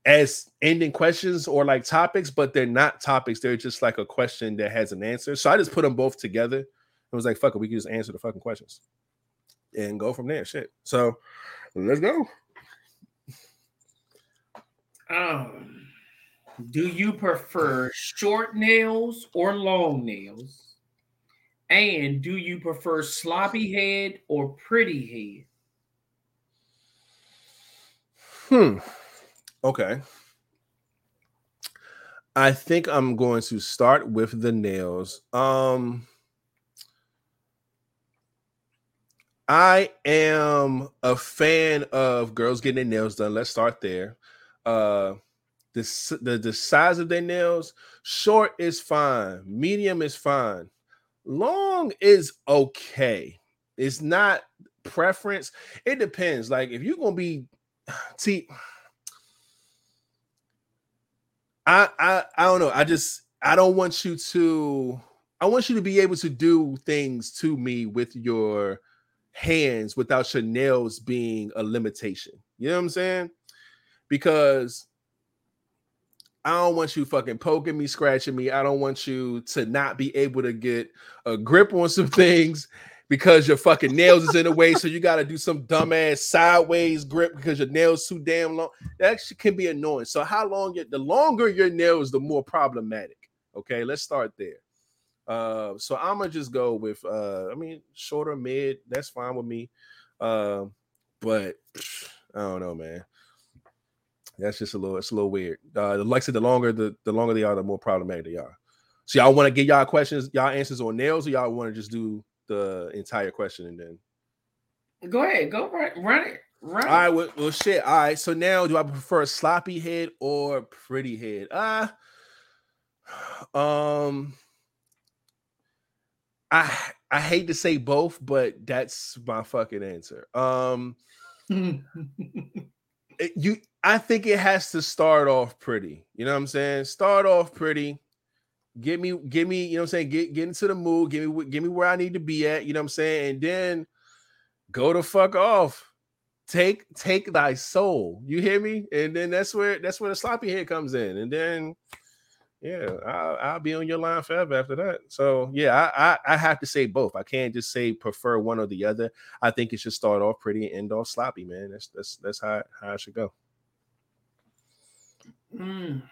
as ending questions or like topics, but they're not topics. They're just like a question that has an answer. So I just put them both together. It was like, fuck it, we can just answer the fucking questions and go from there. Shit. So let's go. Um, do you prefer short nails or long nails? And do you prefer sloppy head or pretty head? Hmm. Okay. I think I'm going to start with the nails. Um I am a fan of girls getting their nails done. Let's start there. Uh the, the the size of their nails, short is fine, medium is fine. Long is okay. It's not preference. It depends. Like if you're gonna be <sighs> see I, I I don't know. I just I don't want you to I want you to be able to do things to me with your hands without your nails being a limitation. You know what I'm saying? Because I don't want you fucking poking me, scratching me. I don't want you to not be able to get a grip on some <laughs> things because your fucking nails is in the way. So you got to do some dumbass sideways grip because your nails too damn long. That actually can be annoying. So how long? The longer your nails, the more problematic. Okay, let's start there. Uh, so I'm gonna just go with. Uh, I mean, shorter mid. That's fine with me. Uh, but I don't know, man. That's just a little. It's a little weird. Uh, like I said, the longer the the longer they are, the more problematic they are. So y'all want to get y'all questions, y'all answers on nails, or y'all want to just do the entire question and then go ahead, go run, run it. Run All right, well, well, shit. All right, so now do I prefer a sloppy head or pretty head? Ah, uh, um, I I hate to say both, but that's my fucking answer. Um, <laughs> it, you, I think it has to start off pretty. You know what I'm saying? Start off pretty Get me, give me, you know what I'm saying? Get get into the mood, give me give me where I need to be at, you know what I'm saying? And then go to fuck off. Take take thy soul. You hear me? And then that's where that's where the sloppy head comes in. And then Yeah, I'll, I'll be on your line forever after that. So yeah, I, I I have to say both. I can't just say prefer one or the other. I think it should start off pretty and end off sloppy, man. That's that's that's how how it should go. Mm.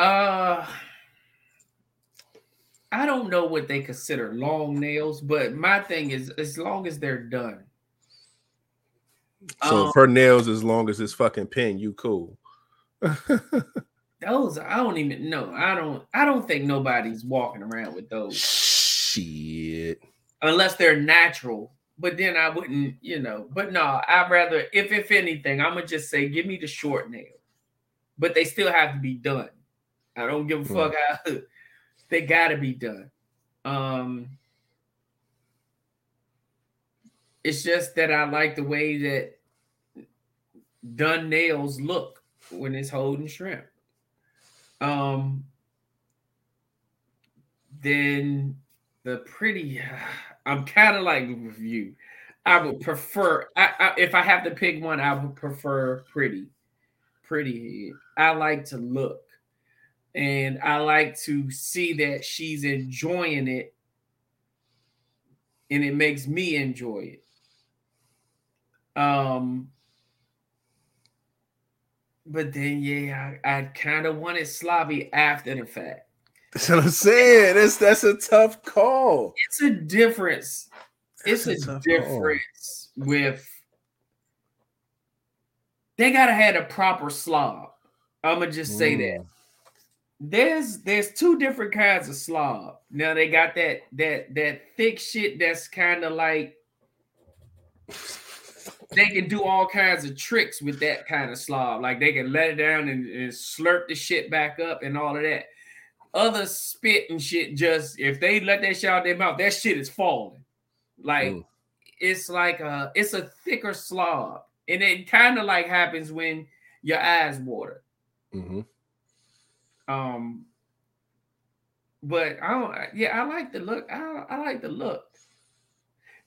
Uh, I don't know what they consider long nails, but my thing is, as long as they're done. So Um, if her nails as long as this fucking pin, you cool. <laughs> those I don't even know. I don't. I don't think nobody's walking around with those Shit. unless they're natural. But then I wouldn't, you know. But no, I'd rather, if if anything, I'm gonna just say, give me the short nail. But they still have to be done. I don't give a Hmm. fuck how <laughs> they gotta be done. Um it's just that I like the way that done nails look when it's holding shrimp. Um then the pretty <sighs> I'm kind of like with you. I would prefer I, I, if I have to pick one, I would prefer pretty. Pretty head. I like to look and I like to see that she's enjoying it and it makes me enjoy it. Um but then yeah, I, I kind of want it sloppy after the fact. That's what I'm saying. That's that's a tough call. It's a difference. It's a a tough call. difference with they gotta have a proper slob. I'ma just say that. There's there's two different kinds of slob. Now they got that that that thick shit that's kind of like they can do all kinds of tricks with that kind of slob. Like they can let it down and, and slurp the shit back up and all of that. Other spit and shit just if they let that shit out their mouth, that shit is falling. Like it's like a it's a thicker slob. And it kind of like happens when your eyes water. Mhm. Um, but I don't. Yeah, I like the look. I, I like the look.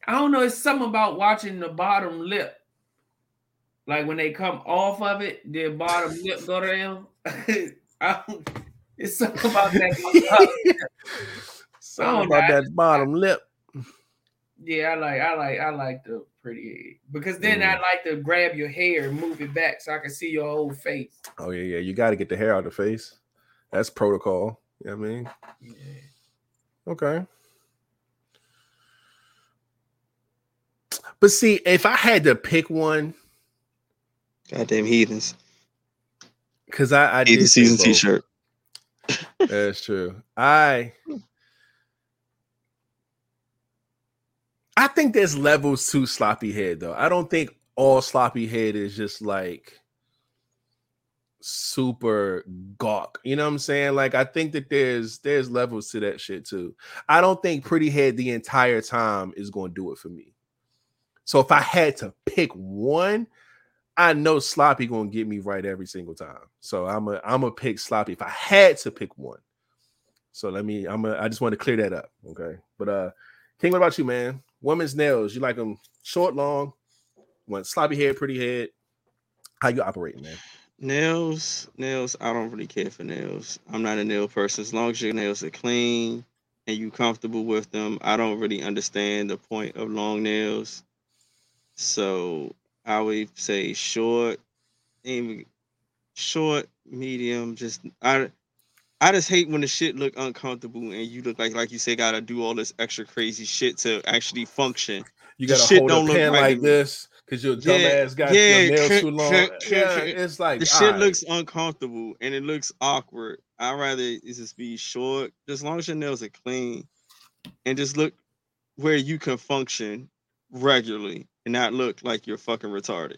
I don't know. It's something about watching the bottom lip, like when they come off of it, the bottom lip go <laughs> down. It's something about that. <laughs> Something Oh, about nah. that bottom lip. yeah, I like. I like. I like the pretty because then Mm. I like to grab your hair and move it back so I can see your whole face. Oh yeah, yeah. You got to get the hair out of the face. That's protocol. You know what I mean? Okay. But see, if I had to pick one, Goddamn heathens. because I, I Heathen did say season t-shirt. <laughs> That's true. I I think there's levels to sloppy head though. I don't think all sloppy head is just like super gawk. You know what I'm saying? Like I think that there's there's levels to that shit too. I don't think pretty head the entire time is going to do it for me. So if I had to pick one, I know sloppy going to get me right every single time. So I'm a I'm a pick sloppy if I had to pick one. So let me I'm a I just want to clear that up, okay? But uh King, what about you, man? Women's nails, you like them short, long, want sloppy head, pretty head? How you operating, man? Nails, nails. I don't really care for nails. I'm not a nail person. As long as your nails are clean and you comfortable with them, I don't really understand the point of long nails. So I would say short, even short, medium. Just I, I just hate when the shit look uncomfortable and you look like like you say gotta do all this extra crazy shit to actually function. You gotta shit hold don't a look pen right like this because your dumb Yeah, ass got yeah, your nails too long. yeah, it's like the shit alright. looks uncomfortable and it looks awkward. I'd rather it just be short, just as long as your nails are clean and just look where you can function regularly and not look like you're fucking retarded.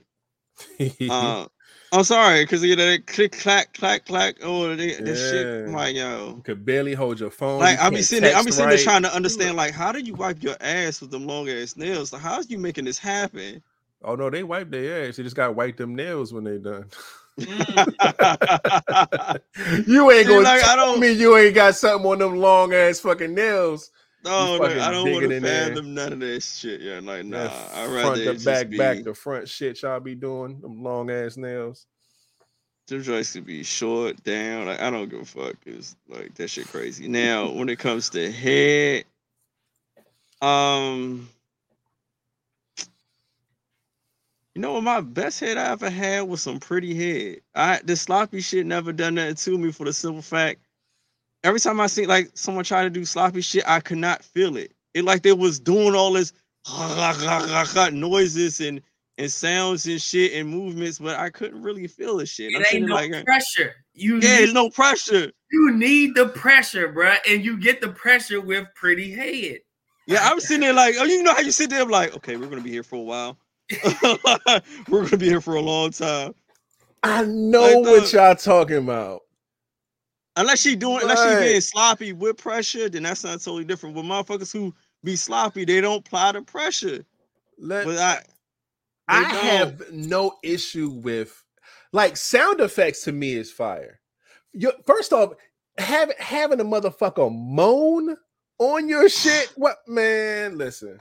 Uh, <laughs> I'm sorry, because you know that click clack clack clack. Oh, they, that shit. I'm like yo, could barely hold your phone. like you I be sitting, there, I be sitting there trying to understand, like, how do you wipe your ass with them long ass nails? Like, how's you making this happen? Oh no, they wipe their ass. They just got to wipe them nails when they done. <laughs> you ain't gonna like, I don't- me you ain't got something on them long ass fucking nails. No, fucking I don't want to fathom none of that shit. Yeah, like nah, That I rather front to back, be, back to front shit y'all be doing them long ass nails. Them joints could be short, down. Like I don't give a fuck. It's like that shit crazy. Now, when it comes to head, um, you know what? My best head I ever had was some pretty head. I this sloppy shit never done nothing to me for the simple fact. Every time I see like someone try to do sloppy shit, I could not feel it. It like they was doing all this <laughs> noises and and sounds and shit and movements, but I couldn't really feel the shit. I'm It ain't no like, uh, pressure. You yeah, need, no pressure. you need the pressure, bruh, and you get the pressure with pretty head. Yeah, I'm sitting there like, oh, you know how you sit there I'm like, okay, we're gonna be here for a while. <laughs> we're gonna be here for a long time. I know Like what the- y'all talking about. Unless she doing, unless she being sloppy with pressure, then that's not totally different. But motherfuckers who be sloppy, they don't apply the pressure. Let, But I, I don't. have no issue with like sound effects to me is fire. You, first off, have, having a motherfucker moan on your shit. What man? Listen,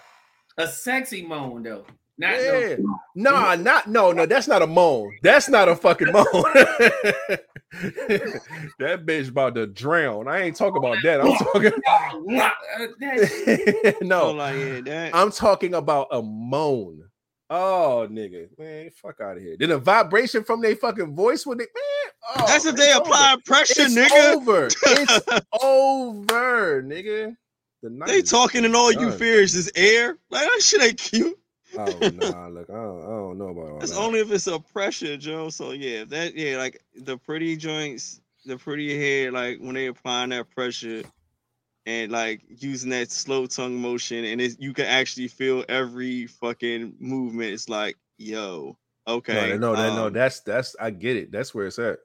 A sexy moan though. Not yeah, no, nah, not no, no. That's not a moan. That's not a fucking moan. <laughs> that bitch about to drown. I ain't talking about that. I'm talking. Uh, that- so <laughs> no, like, yeah, that. I'm talking about a moan. Oh, nigga, man, fuck out of here. Then a vibration from their fucking voice when they man. Oh, that's if it's they over. apply pressure, It's nigga. over. It's <laughs> over, nigga. The They talking and all you done. fear is this air. Like that shit ain't cute. Oh nah, look, I don't, I don't know about all That's that. only if it's a pressure, Joe. So yeah, that yeah, like the pretty joints, the pretty hair, like when they applying that pressure and like using that slow tongue motion, and it's, you can actually feel every fucking movement. It's like, yo, okay, no, no, that, no, um, that's that's I get it. That's where it's at.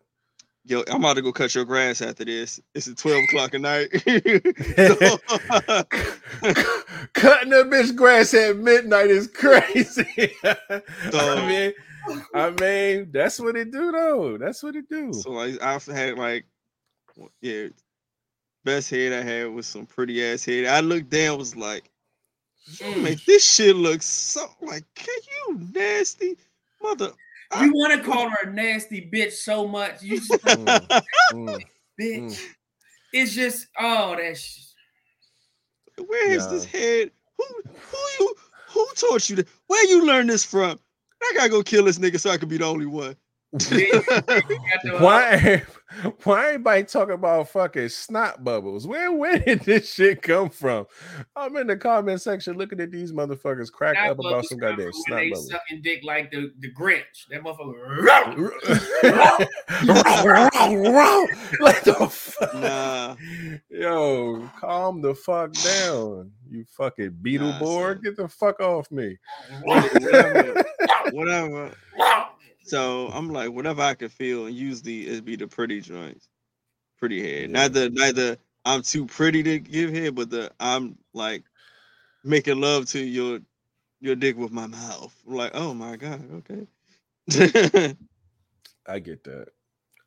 Yo, I'm about to go cut your grass after this. It's at 12 o'clock at night. <laughs> Cutting a bitch grass at midnight is crazy. <laughs> I So- mean, I mean, that's what it do though. That's what it do. So like I've had like yeah, best head I had was some pretty ass head. I looked down, was like, you make this shit look so like can you nasty mother you want to call her a nasty bitch so much. You just Mm, mm. bitch. Mm. It's just oh that's where is this head? Who who you who taught you that? Where you learn this from? I gotta go kill this nigga so I can be the only one. <laughs> Why? <laughs> Why everybody talking about fucking snot bubbles? Where where did this shit come from? I'm in the comment section looking at these motherfuckers crack Snot up about some goddamn snot they bubbles. sucking dick like the, the Grinch. That motherfucker. <laughs> like the fuck? Nah. Yo, calm the fuck down, you fucking Beetleborg. son. Get the fuck off me. whatever, <laughs> whatever. So I'm like, whatever I can feel, and usually it'd be the pretty joints, pretty head. Not the, not the I'm too pretty to give head, but the I'm like making love to your your dick with my mouth. I'm like, oh my god, okay. <laughs> I get that.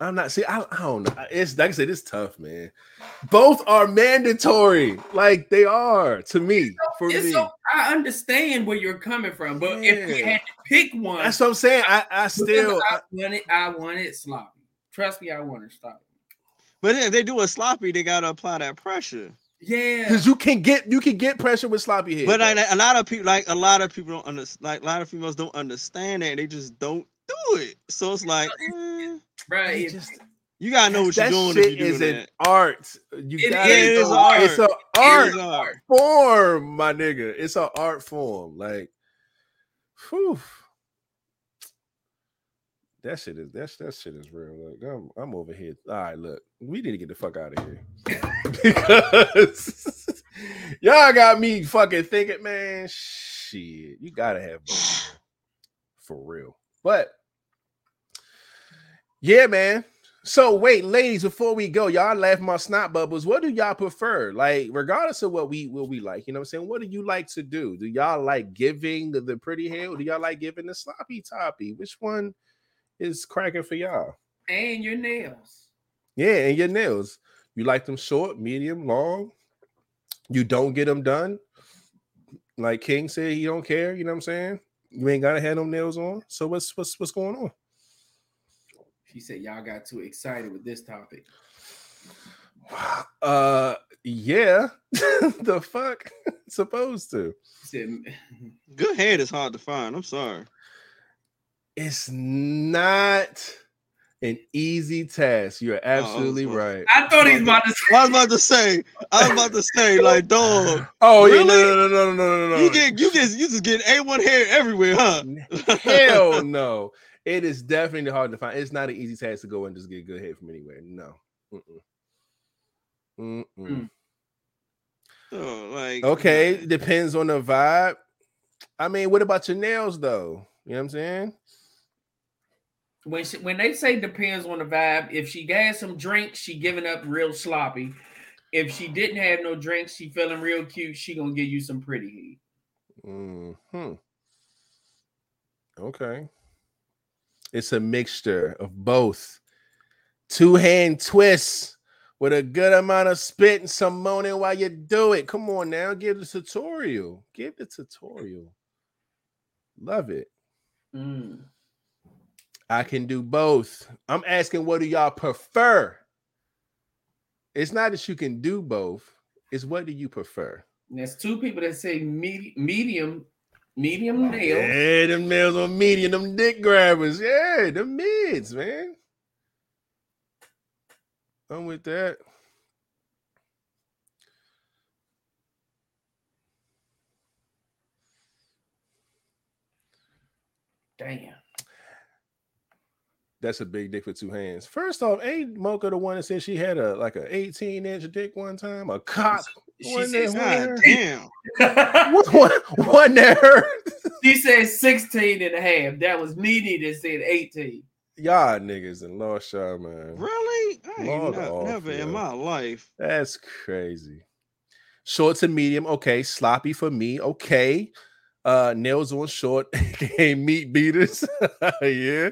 I'm not see. I, I don't know. It's like I said, it's tough, man. Both are mandatory, like they are to me. For It's me, so, I understand where you're coming from, but if we had to pick one, that's what I'm saying. I, I still, I want it. I want it sloppy. Trust me, I want it sloppy. but if they do a sloppy, they gotta apply that pressure. Yeah, because you can get you can get pressure with sloppy head. But like, a lot of people, like a lot of people don't understand. Like a lot of females don't understand that. They just don't do it. So it's like, eh, <laughs> right. Just- you gotta know what you're doing. shit if you're is doing an that. art. You It gotta is know- art. It's an it art is art. form, my nigga. It's an art form. Like, whew. That shit is that's that shit is real. Like, I'm I'm over here. All right, look, we need to get the fuck out of here <laughs> because <laughs> y'all got me fucking thinking, man. Shit, you gotta have both for real. But yeah, man. So wait, ladies, before we go, y'all laugh my snot bubbles. What do y'all prefer? Like, regardless of what we what we like, you know what I'm saying? What do you like to do? Do y'all like giving the, the pretty hair? Do y'all like giving the sloppy toppy? Which one is cracking for y'all? and your nails. Yeah, and your nails. You like them short, medium, long. You don't get them done. Like King said, he don't care. You know what I'm saying? You ain't gotta have no nails on. So what's what's what's going on? She said y'all got too excited with this topic. Uh, yeah. <laughs> the fuck, <laughs> supposed to. Said, Good head is hard to find. I'm sorry. It's not an easy task. You're absolutely well, right. I thought he's about to I was about to say. I was about to say, <laughs> like, dog. Oh yeah, Really? no, no, no, no, no, no, no. You get, you get, you just get a one hair everywhere, huh? Hell no. It is definitely hard to find. It's not an easy task to go and just get good head from anywhere. No. Mm-mm. Mm-mm. Mm. Oh, like, Okay, depends on the vibe. I mean, what about your nails though? You know what I'm saying? When she, when they say depends on the vibe, if she had some drinks, she giving up real sloppy. If she didn't have no drinks, she feeling real cute. She gonna give you some pretty heat. Hmm. Okay. It's a mixture of both. Two hand twists with a good amount of spit and some moaning while you do it. Come on now, give the tutorial. Give the tutorial. Love it. Mm. I can do both. I'm asking, what do y'all prefer? It's not that you can do both. It's what do you prefer? And There's two people that say medi- medium, medium nails. Yeah, them nails on medium, them dick grabbers. Yeah, the mids, man. I'm with that. Damn. That's a big dick for two hands. First off, ain't Mocha the one that said she had a like a 18 inch dick one time? A cock? She One said, that- God damn. one, one, one that hurt. she said 16 and a half. That was Nene that said 18. Y'all niggas in lost y'all, man. Really? I ain't not- off, never yo. in my life. That's crazy. Short to medium, okay. Sloppy for me, okay. Uh, nails on short, <laughs> aka meat beaters. <laughs> yeah,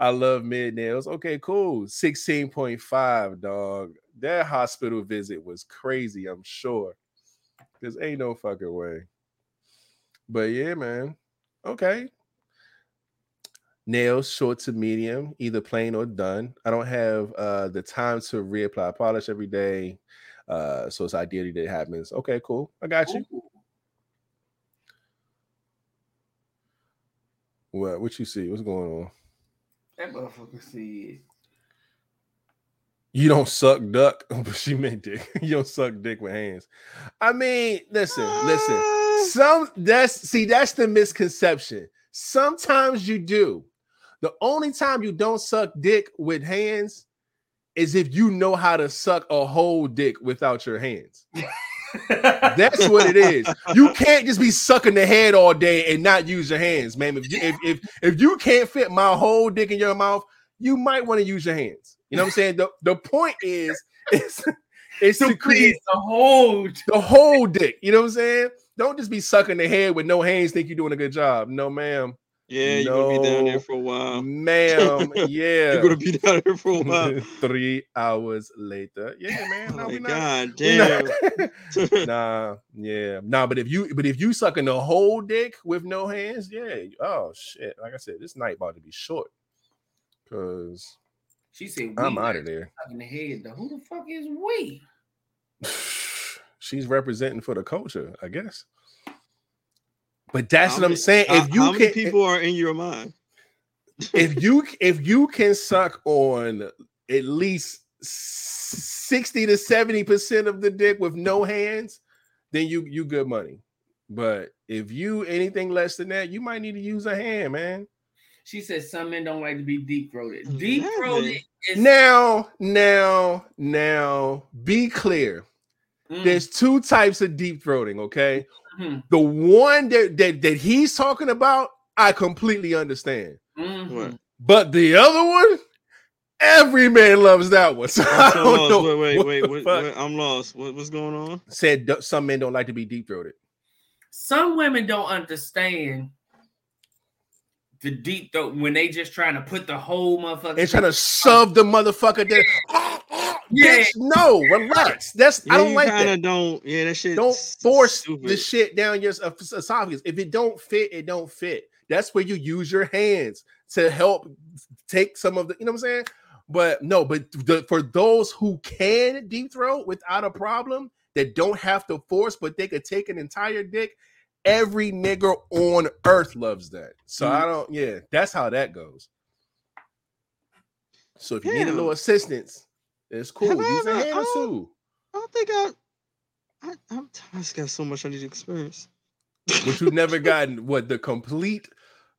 I love mid nails. Okay, cool. 16.5, dog. That hospital visit was crazy, I'm sure. There's ain't no fucking way. But yeah, man. Okay. Nails short to medium, either plain or done. I don't have uh the time to reapply polish every day. Uh, so it's ideally that it happens. Okay, cool. I got you. What what you see? What's going on? That motherfucker said. You don't suck duck, <laughs> but she meant dick. <laughs> You don't suck dick with hands. I mean, listen, listen. Ah. Some that's see, that's the misconception. Sometimes you do. The only time you don't suck dick with hands is if you know how to suck a whole dick without your hands. <laughs> That's what it is. You can't just be sucking the head all day and not use your hands, man. If you, if, if if you can't fit my whole dick in your mouth, you might want to use your hands. You know what I'm saying? The, the point is, <laughs> is, is to create the whole the whole dick. You know what I'm saying? Don't just be sucking the head with no hands. Think you're doing a good job. No, ma'am. Yeah, you're <laughs> gonna be down there for a while. Ma'am, yeah. You're gonna be down there for a while. Three hours later. Yeah, man. No, Like, we not. God <laughs> damn. not- <laughs> nah, yeah. Nah, but if you but if you sucking the whole dick with no hands, yeah. Oh shit. Like I said, this night about to be short. Cause She said, I'm out of there. The head, though. Who the fuck is we? <sighs> She's representing for the culture, I guess. But that's How what I'm saying. how- If you how many can, people are in your mind? if you <laughs> if you can suck on at least 60 to 70 percent of the dick with no hands, then you you good money. But if you anything less than that, you might need to use a hand, man. She says some men don't like to be deep throated. Deep throated is Now, now, now, be clear. Mm. There's two types of deep throating, okay? Mhm. The one that, that that he's talking about, I completely understand. Mhm. But the other one, every man loves that one. <laughs> So I I'm so don't lost. know. Wait, wait, what wait. the What, fuck. what- I'm lost. What, what's going on? Said some men don't like to be deep throated. Some women don't understand the deep throat when they just trying to put the whole motherfucker. And trying to shove the motherfucker there. <laughs> Yeah. Bitch, no, relax. That's Yeah, I don't like that. don't. Yeah, that shit. Don't force stupid. the shit down your es- esophagus. If it don't fit, it don't fit. That's where you use your hands to help take some of the, you know what I'm saying? But no, but the, for those who can deep throat without a problem, that don't have to force, but they could take an entire dick. Every nigger on earth loves that. So Mm. I don't, yeah, that's how that goes. So if you need a little assistance, it's cool. Have I Use ever- hand or oh. two. I don't think I. I, I'm, I just got so much I need to experience. But you've never <laughs> gotten what the complete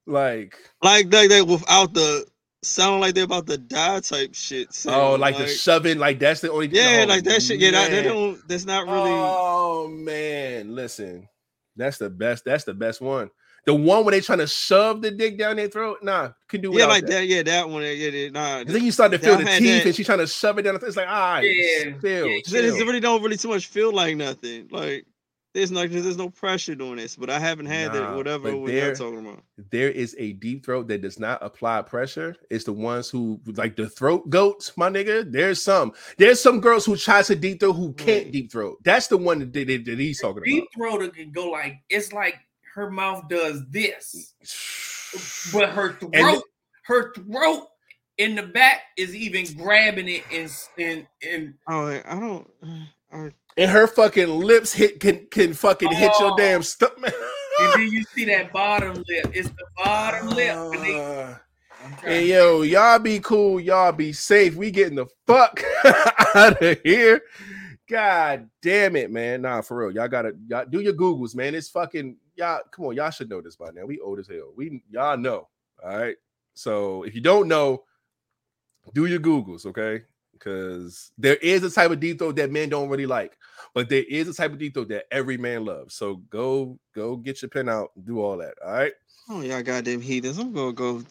like like like that without the sound like they're about to die type shit. So, oh sound, like, the shoving like that's the only yeah, oh, like that shit. Yeah, that, that don't. That's not really. Oh man, listen, that's the best. That's the best one. The one where they trying to shove the dick down their throat. Nah, can do yeah, like that. that. Yeah, that one. Yeah, yeah nah. And then you start to feel the teeth, that- and she trying to shove it down the throat. It's like, all right, Yeah, feel, yeah, It it really don't really too much feel like nothing. Like there's no there's no pressure doing this, but I haven't had Nah, that whatever but what you're there- talking about. there is a deep throat that does not apply pressure. It's the ones who like the throat goats, my nigga. There's some. There's some girls who try to deep throat who can't deep throat. That's the one that, that, that he's talking about. Deep about. throater can go like it's like her mouth does this, <sighs> but her throat, her throat in the back is even grabbing it and and and Oh, I I don't. <sighs> I, And her fucking lips hit can can fucking hit your Oh. damn stomach. <laughs> and then you see that bottom lip. It's the bottom lip. And they, Uh, I'm trying Hey to- yo, y'all be cool, y'all be safe. We getting the fuck <laughs> out of here. God damn it, man. Nah, for real. Y'all gotta y'all do your Googles, man. It's fucking y'all. Come on, y'all should know this by now. We old as hell. We y'all know. All right. So if you don't know, do your Googles, okay? Because there is a type of deep throat that men don't really like, but there is a type of deep throat that every man loves. So go, go get your pen out, and do all that. All right. oh y'all goddamn heathens. I'm gonna go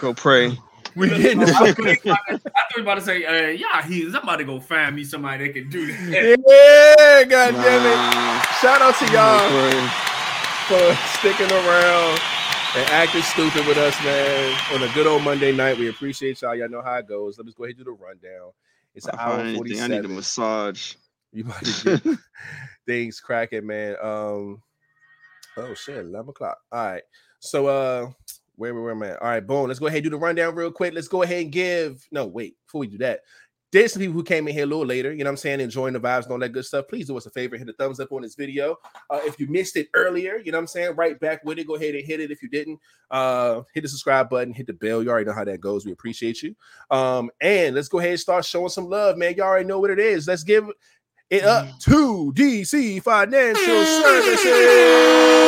go pray. <laughs> We getting the I fuck thought you about to- I thought you <laughs> about to say, uh, yeah, he's I'm about to go find me somebody that can do that. Yeah, god damn it. Shout out to y'all gonna pray. For <laughs> sticking around and acting stupid with us, man. On a good old Monday night. We appreciate y'all. Y'all know how it goes. Let us go ahead and do the rundown. It's an hour anything, I need a massage. <laughs> You to <laughs> get things cracking, man. Um, oh shit, 11 o'clock. All right. So uh where where am I? All right, boom. Let's go ahead and do the rundown real quick. Let's go ahead and give no wait before we do that. There's some people who came in here a little later, you know what I'm saying, enjoying the vibes and all that good stuff. Please do us a favor, hit a thumbs up on this video. Uh, if you missed it earlier, you know what I'm saying, right back with it. Go ahead and hit it if you didn't. Uh, hit the subscribe button, hit the bell. You already know how that goes. We appreciate you. Um, and let's go ahead and start showing some love, man. You already know what it is. Let's give it up to DC Financial Services.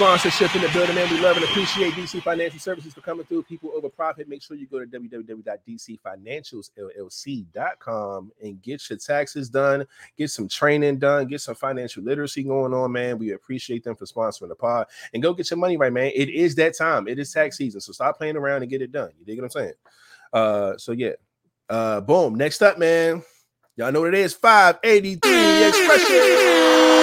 Sponsorship in the building, man. We love and appreciate DC Financial Services for coming through. People over profit. Make sure you go to www.dcfinancialsllc.com and get your taxes done, get some training done, get some financial literacy going on, man. We appreciate them for sponsoring the pod and go get your money right, man. It is that time. It is tax season, so stop playing around and get it done. You dig what I'm saying? Uh, so yeah. Uh, boom. Next up, man. Y'all know what it is. 583 expressions.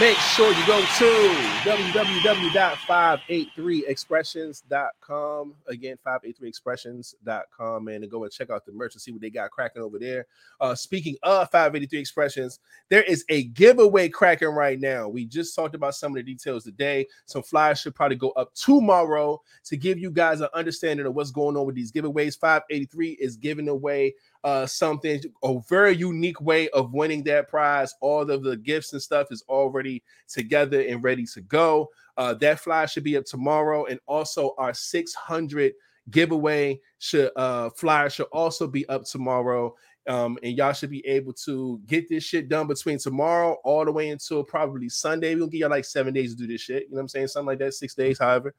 Make sure you go to www.583expressions.com. Again, 583expressions.com, man, and go and check out the merch and see what they got cracking over there. Uh, speaking of 583 expressions, there is a giveaway cracking right now. We just talked about some of the details today. Some flyers should probably go up tomorrow to give you guys an understanding of what's going on with these giveaways. 583 is giving away uh something a very unique way of winning that prize. All of the gifts and stuff is already together and ready to go. Uh that flyer should be up tomorrow. And also our 600 giveaway should uh flyer should also be up tomorrow. Um and y'all should be able to get this shit done between tomorrow all the way until probably sunday. We'll give y'all like seven days to do this shit. You know what i'm saying? Something like that six days however.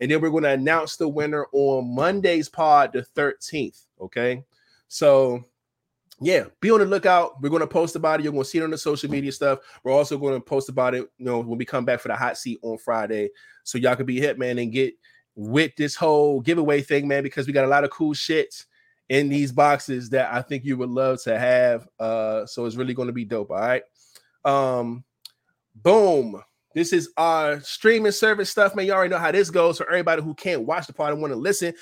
And then we're going to announce the winner on monday's pod the 13th okay so yeah, be on the lookout. We're going to post about it. You're going to see it on the social media stuff. We're also going to post about it, you know, when we come back for the hot seat on Friday. So y'all can be hit, man, and get with this whole giveaway thing, man, because we got a lot of cool shit in these boxes that I think you would love to have. Uh, so it's really going to be dope. All right. Um, boom. This is our streaming service stuff, man. You already know how this goes. For everybody who can't watch the part and want to listen,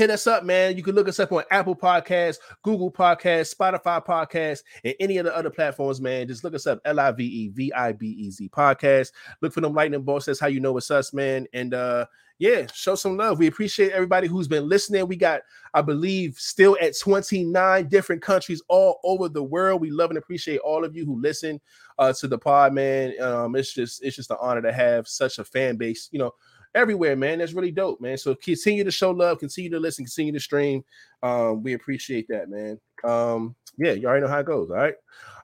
hit us up, man. You can look us up on Apple Podcasts, Google Podcasts, Spotify Podcasts, and any of the other platforms, man. Just look us up, L I V E V I B E Z Podcast. Look for them lightning bolts. That's how you know it's us, man. And uh, yeah, show some love. We appreciate everybody who's been listening. We got, I believe, still at 29 different countries all over the world. We love and appreciate all of you who listen uh, to the pod, man. Um, it's just it's just an honor to have such a fan base, you know, everywhere, man. That's really dope, man. So continue to show love, continue to listen, continue to stream. Um, we appreciate that, man. Um, yeah, you already know how it goes. All right.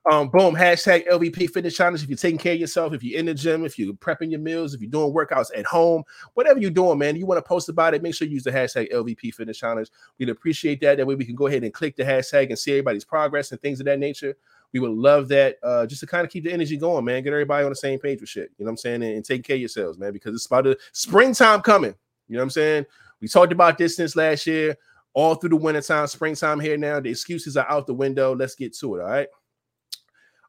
Um, boom, hashtag LVP Fitness Challenge. If you're taking care of yourself, if you're in the gym, if you're prepping your meals, if you're doing workouts at home, whatever you're doing, man, you want to post about it, make sure you use the hashtag LVP Fitness Challenge. We'd appreciate that. That way we can go ahead and click the hashtag and see everybody's progress and things of that nature. We would love that uh, just to kind of keep the energy going, man. Get everybody on the same page with shit. You know what I'm saying? And, and take care of yourselves, man, because it's about the springtime coming. You know what I'm saying? We talked about distance last year, all through the wintertime, springtime here now. The excuses are out the window. Let's get to it. All right.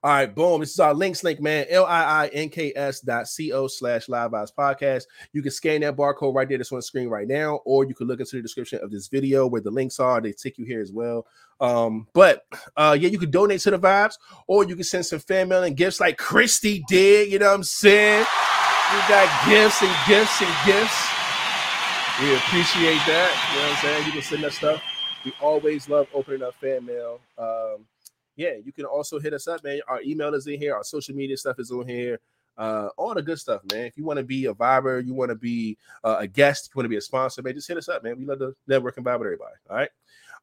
All right, boom. This is our links link, man. L-I-I-N-K-S dot C-O slash live vibes podcast. You can scan that barcode right there that's on the screen right now, or you can look into the description of this video where the links are. They take you here as well. Um, but uh yeah, you can donate to the vibes, or you can send some fan mail and gifts like Christy did. You know what I'm saying? We got gifts and gifts and gifts. We appreciate that. You know what I'm saying? You can send us stuff. We always love opening up fan mail. Um, yeah, you can also hit us up, man. Our email is in here, our social media stuff is on here. Uh, all the good stuff, man. If you want to be a viber, you want to be uh, a guest, you want to be a sponsor, man, just hit us up, man. We love to network and vibe with everybody. All right.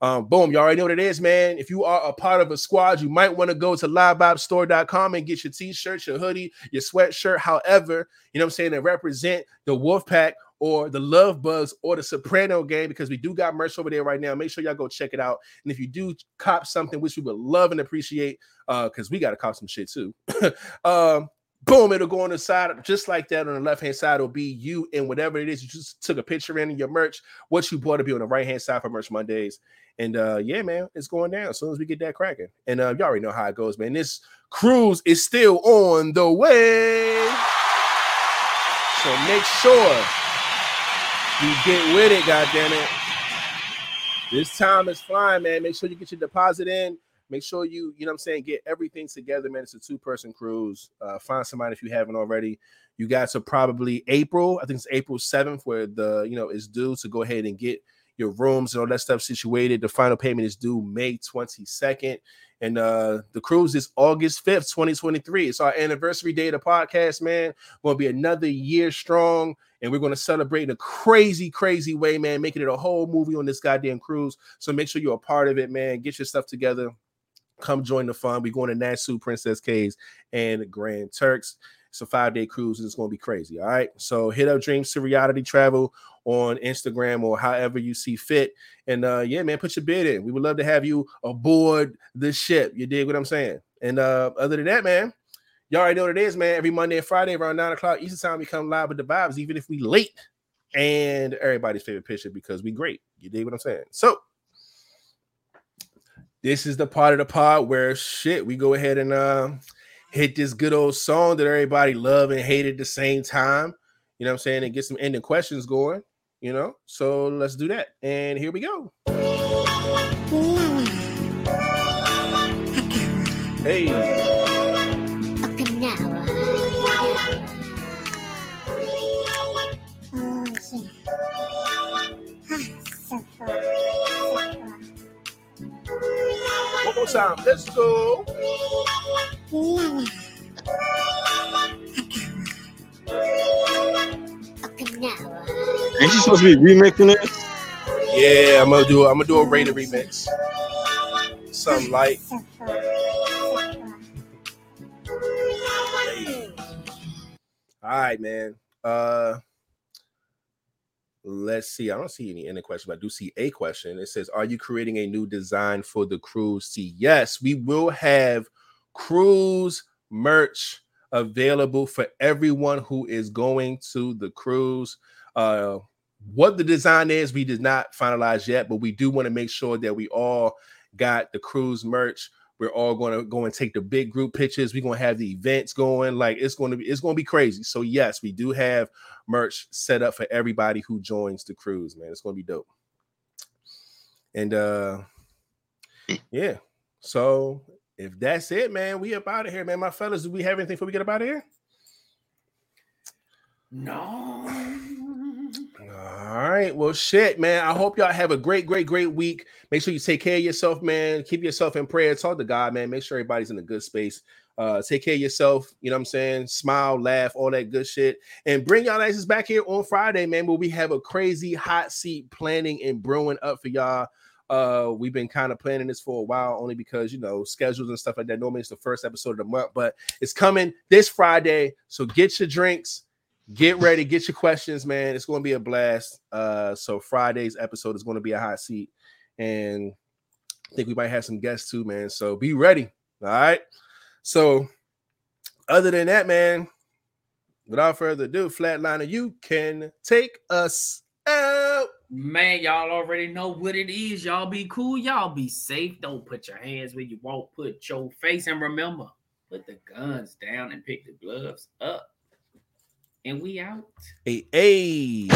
Um, boom, you already know what it is, man. If you are a part of a squad, you might want to go to livebobstore.com and get your t-shirt, your hoodie, your sweatshirt, however, you know what I'm saying, represent the wolf pack or the Love Bugs or the Soprano game because we do got merch over there right now. Make sure y'all go check it out. And if you do cop something, which we would love and appreciate, uh, because we got to cop some shit too. <laughs> um, boom, it'll go on the side just like that. On the left hand side, will be you and whatever it is you just took a picture in your merch. What you bought to be on the right hand side for Merch Mondays. And uh, yeah, man, it's going down as soon as we get that cracking. And uh, you already know how it goes, man. This cruise is still on the way. So make sure you get with it, God damn it. This time is flying, man. Make sure you get your deposit in. Make sure you, you know what I'm saying, get everything together, man. It's a two-person cruise. Uh, find somebody if you haven't already. You guys are probably April, I think it's April 7th, where the you know is due to go ahead and get your rooms and all that stuff situated. The final payment is due May 22nd. And uh the cruise is August 5th, 2023. It's our anniversary day of the podcast, man. Gonna be another year strong, and we're gonna celebrate in a crazy, crazy way, man, making it a whole movie on this goddamn cruise. So make sure you're a part of it, man. Get your stuff together. Come join the fun. We're going to Nassau, Princess Cays, and Grand Turks. It's a five day cruise. And it's to be crazy. All right. So hit up Dreams to Reality Travel on Instagram or however you see fit. And uh, yeah, man, put your bid in. We would love to have you aboard the ship. You dig what I'm saying? And uh, other than that, man, y'all already know what it is, man. Every Monday and Friday around nine o'clock Eastern time, we come live with the vibes, even if we late. And everybody's favorite picture because we great. You dig what I'm saying? So this is the part of the pod where shit we go ahead and uh hit this good old song that everybody love and hate at the same time. You know what I'm saying? And get some ending questions going, you know. So let's do that. And here we go. Hey. One more time. Let's go. Ain't you supposed to be remixing it? Yeah, I'm gonna do. I'm gonna do a rated remix. Something like. All right, man. Uh, let's see. I don't see any any question, but I do see a question. It says, "Are you creating a new design for the cruise?" See, yes, we will have cruise merch available for everyone who is going to the cruise. Uh, what the design is, we did not finalize yet, but we do want to make sure that we all got the cruise merch. We're all going to go and take the big group pictures. We're going to have the events going. Like it's going to be, it's going to be crazy. So yes, we do have merch set up for everybody who joins the cruise. Man, it's going to be dope. And uh yeah. So if that's it, man, we up out of here, man. My fellas, do we have anything before we get up out of here? No. All right. Well, shit, man. I hope y'all have a great, great, great week. Make sure you take care of yourself, man. Keep yourself in prayer. Talk to God, man. Make sure everybody's in a good space. Uh, take care of yourself. You know what I'm saying? Smile, laugh, all that good shit. And bring y'all asses back here on Friday, man, where we have a crazy hot seat planning and brewing up for y'all. Uh, we've been kind of planning this for a while, only because you know schedules and stuff like that. Normally it's the first episode of the month, but it's coming this Friday. So get your drinks, get ready, get your questions, man. It's going to be a blast. Uh, so Friday's episode is going to be a hot seat, and I think we might have some guests too, man. So be ready. All right. So, other than that, man, without further ado, Flatliner, you can take us out. Man, y'all already know what it is. Y'all be cool. Y'all be safe. Don't put your hands where you won't put your face. And remember, put the guns down and pick the gloves up. And we out. Hey, hey. Hey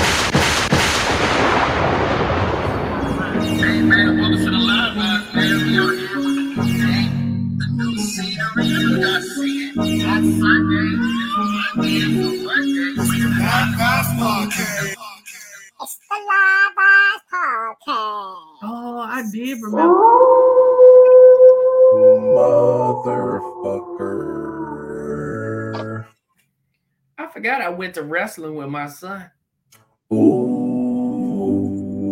man, welcome to the live live, man. We are here with the new day, the new scenery. You got see it on Sunday. Monday and Monday. We podcast. It's the Live Eyes Podcast. Oh, I did remember. Motherfucker. I forgot I went to wrestling with my son. Ooh,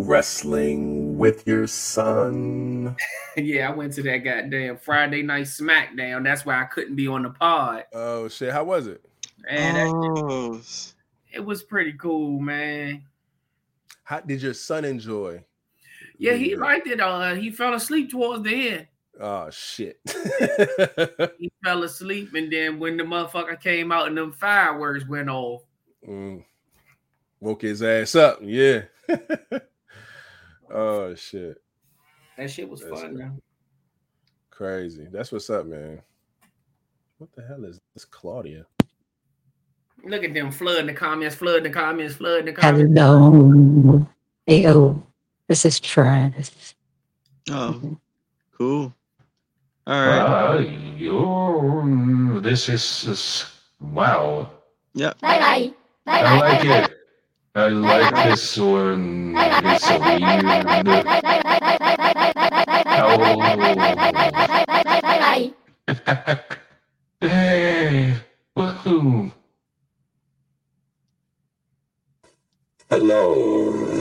wrestling with your son. <laughs> yeah, I went to that goddamn Friday night SmackDown. That's why I couldn't be on the pod. Oh shit, how was it? And that- Oh, it was pretty cool, man. How did your son enjoy? Yeah, he liked it. Uh, he fell asleep towards the end. Oh shit. <laughs> He fell asleep, and then when the motherfucker came out and them fireworks went off, Mm. Woke his ass up. Yeah. <laughs> oh shit. that shit was That's fun. Man. Crazy. That's what's up, man. What the hell is this, Claudia? Look at them flooding the comments, flooding the comments, flooding the comments. Hello. Ayo. This is Travis. oh, cool. All right. Uh, you, this is, is wow. Yep. Bye bye. Bye I bye. like it. I like this one. It's a weird. Hey, woohoo. Hello.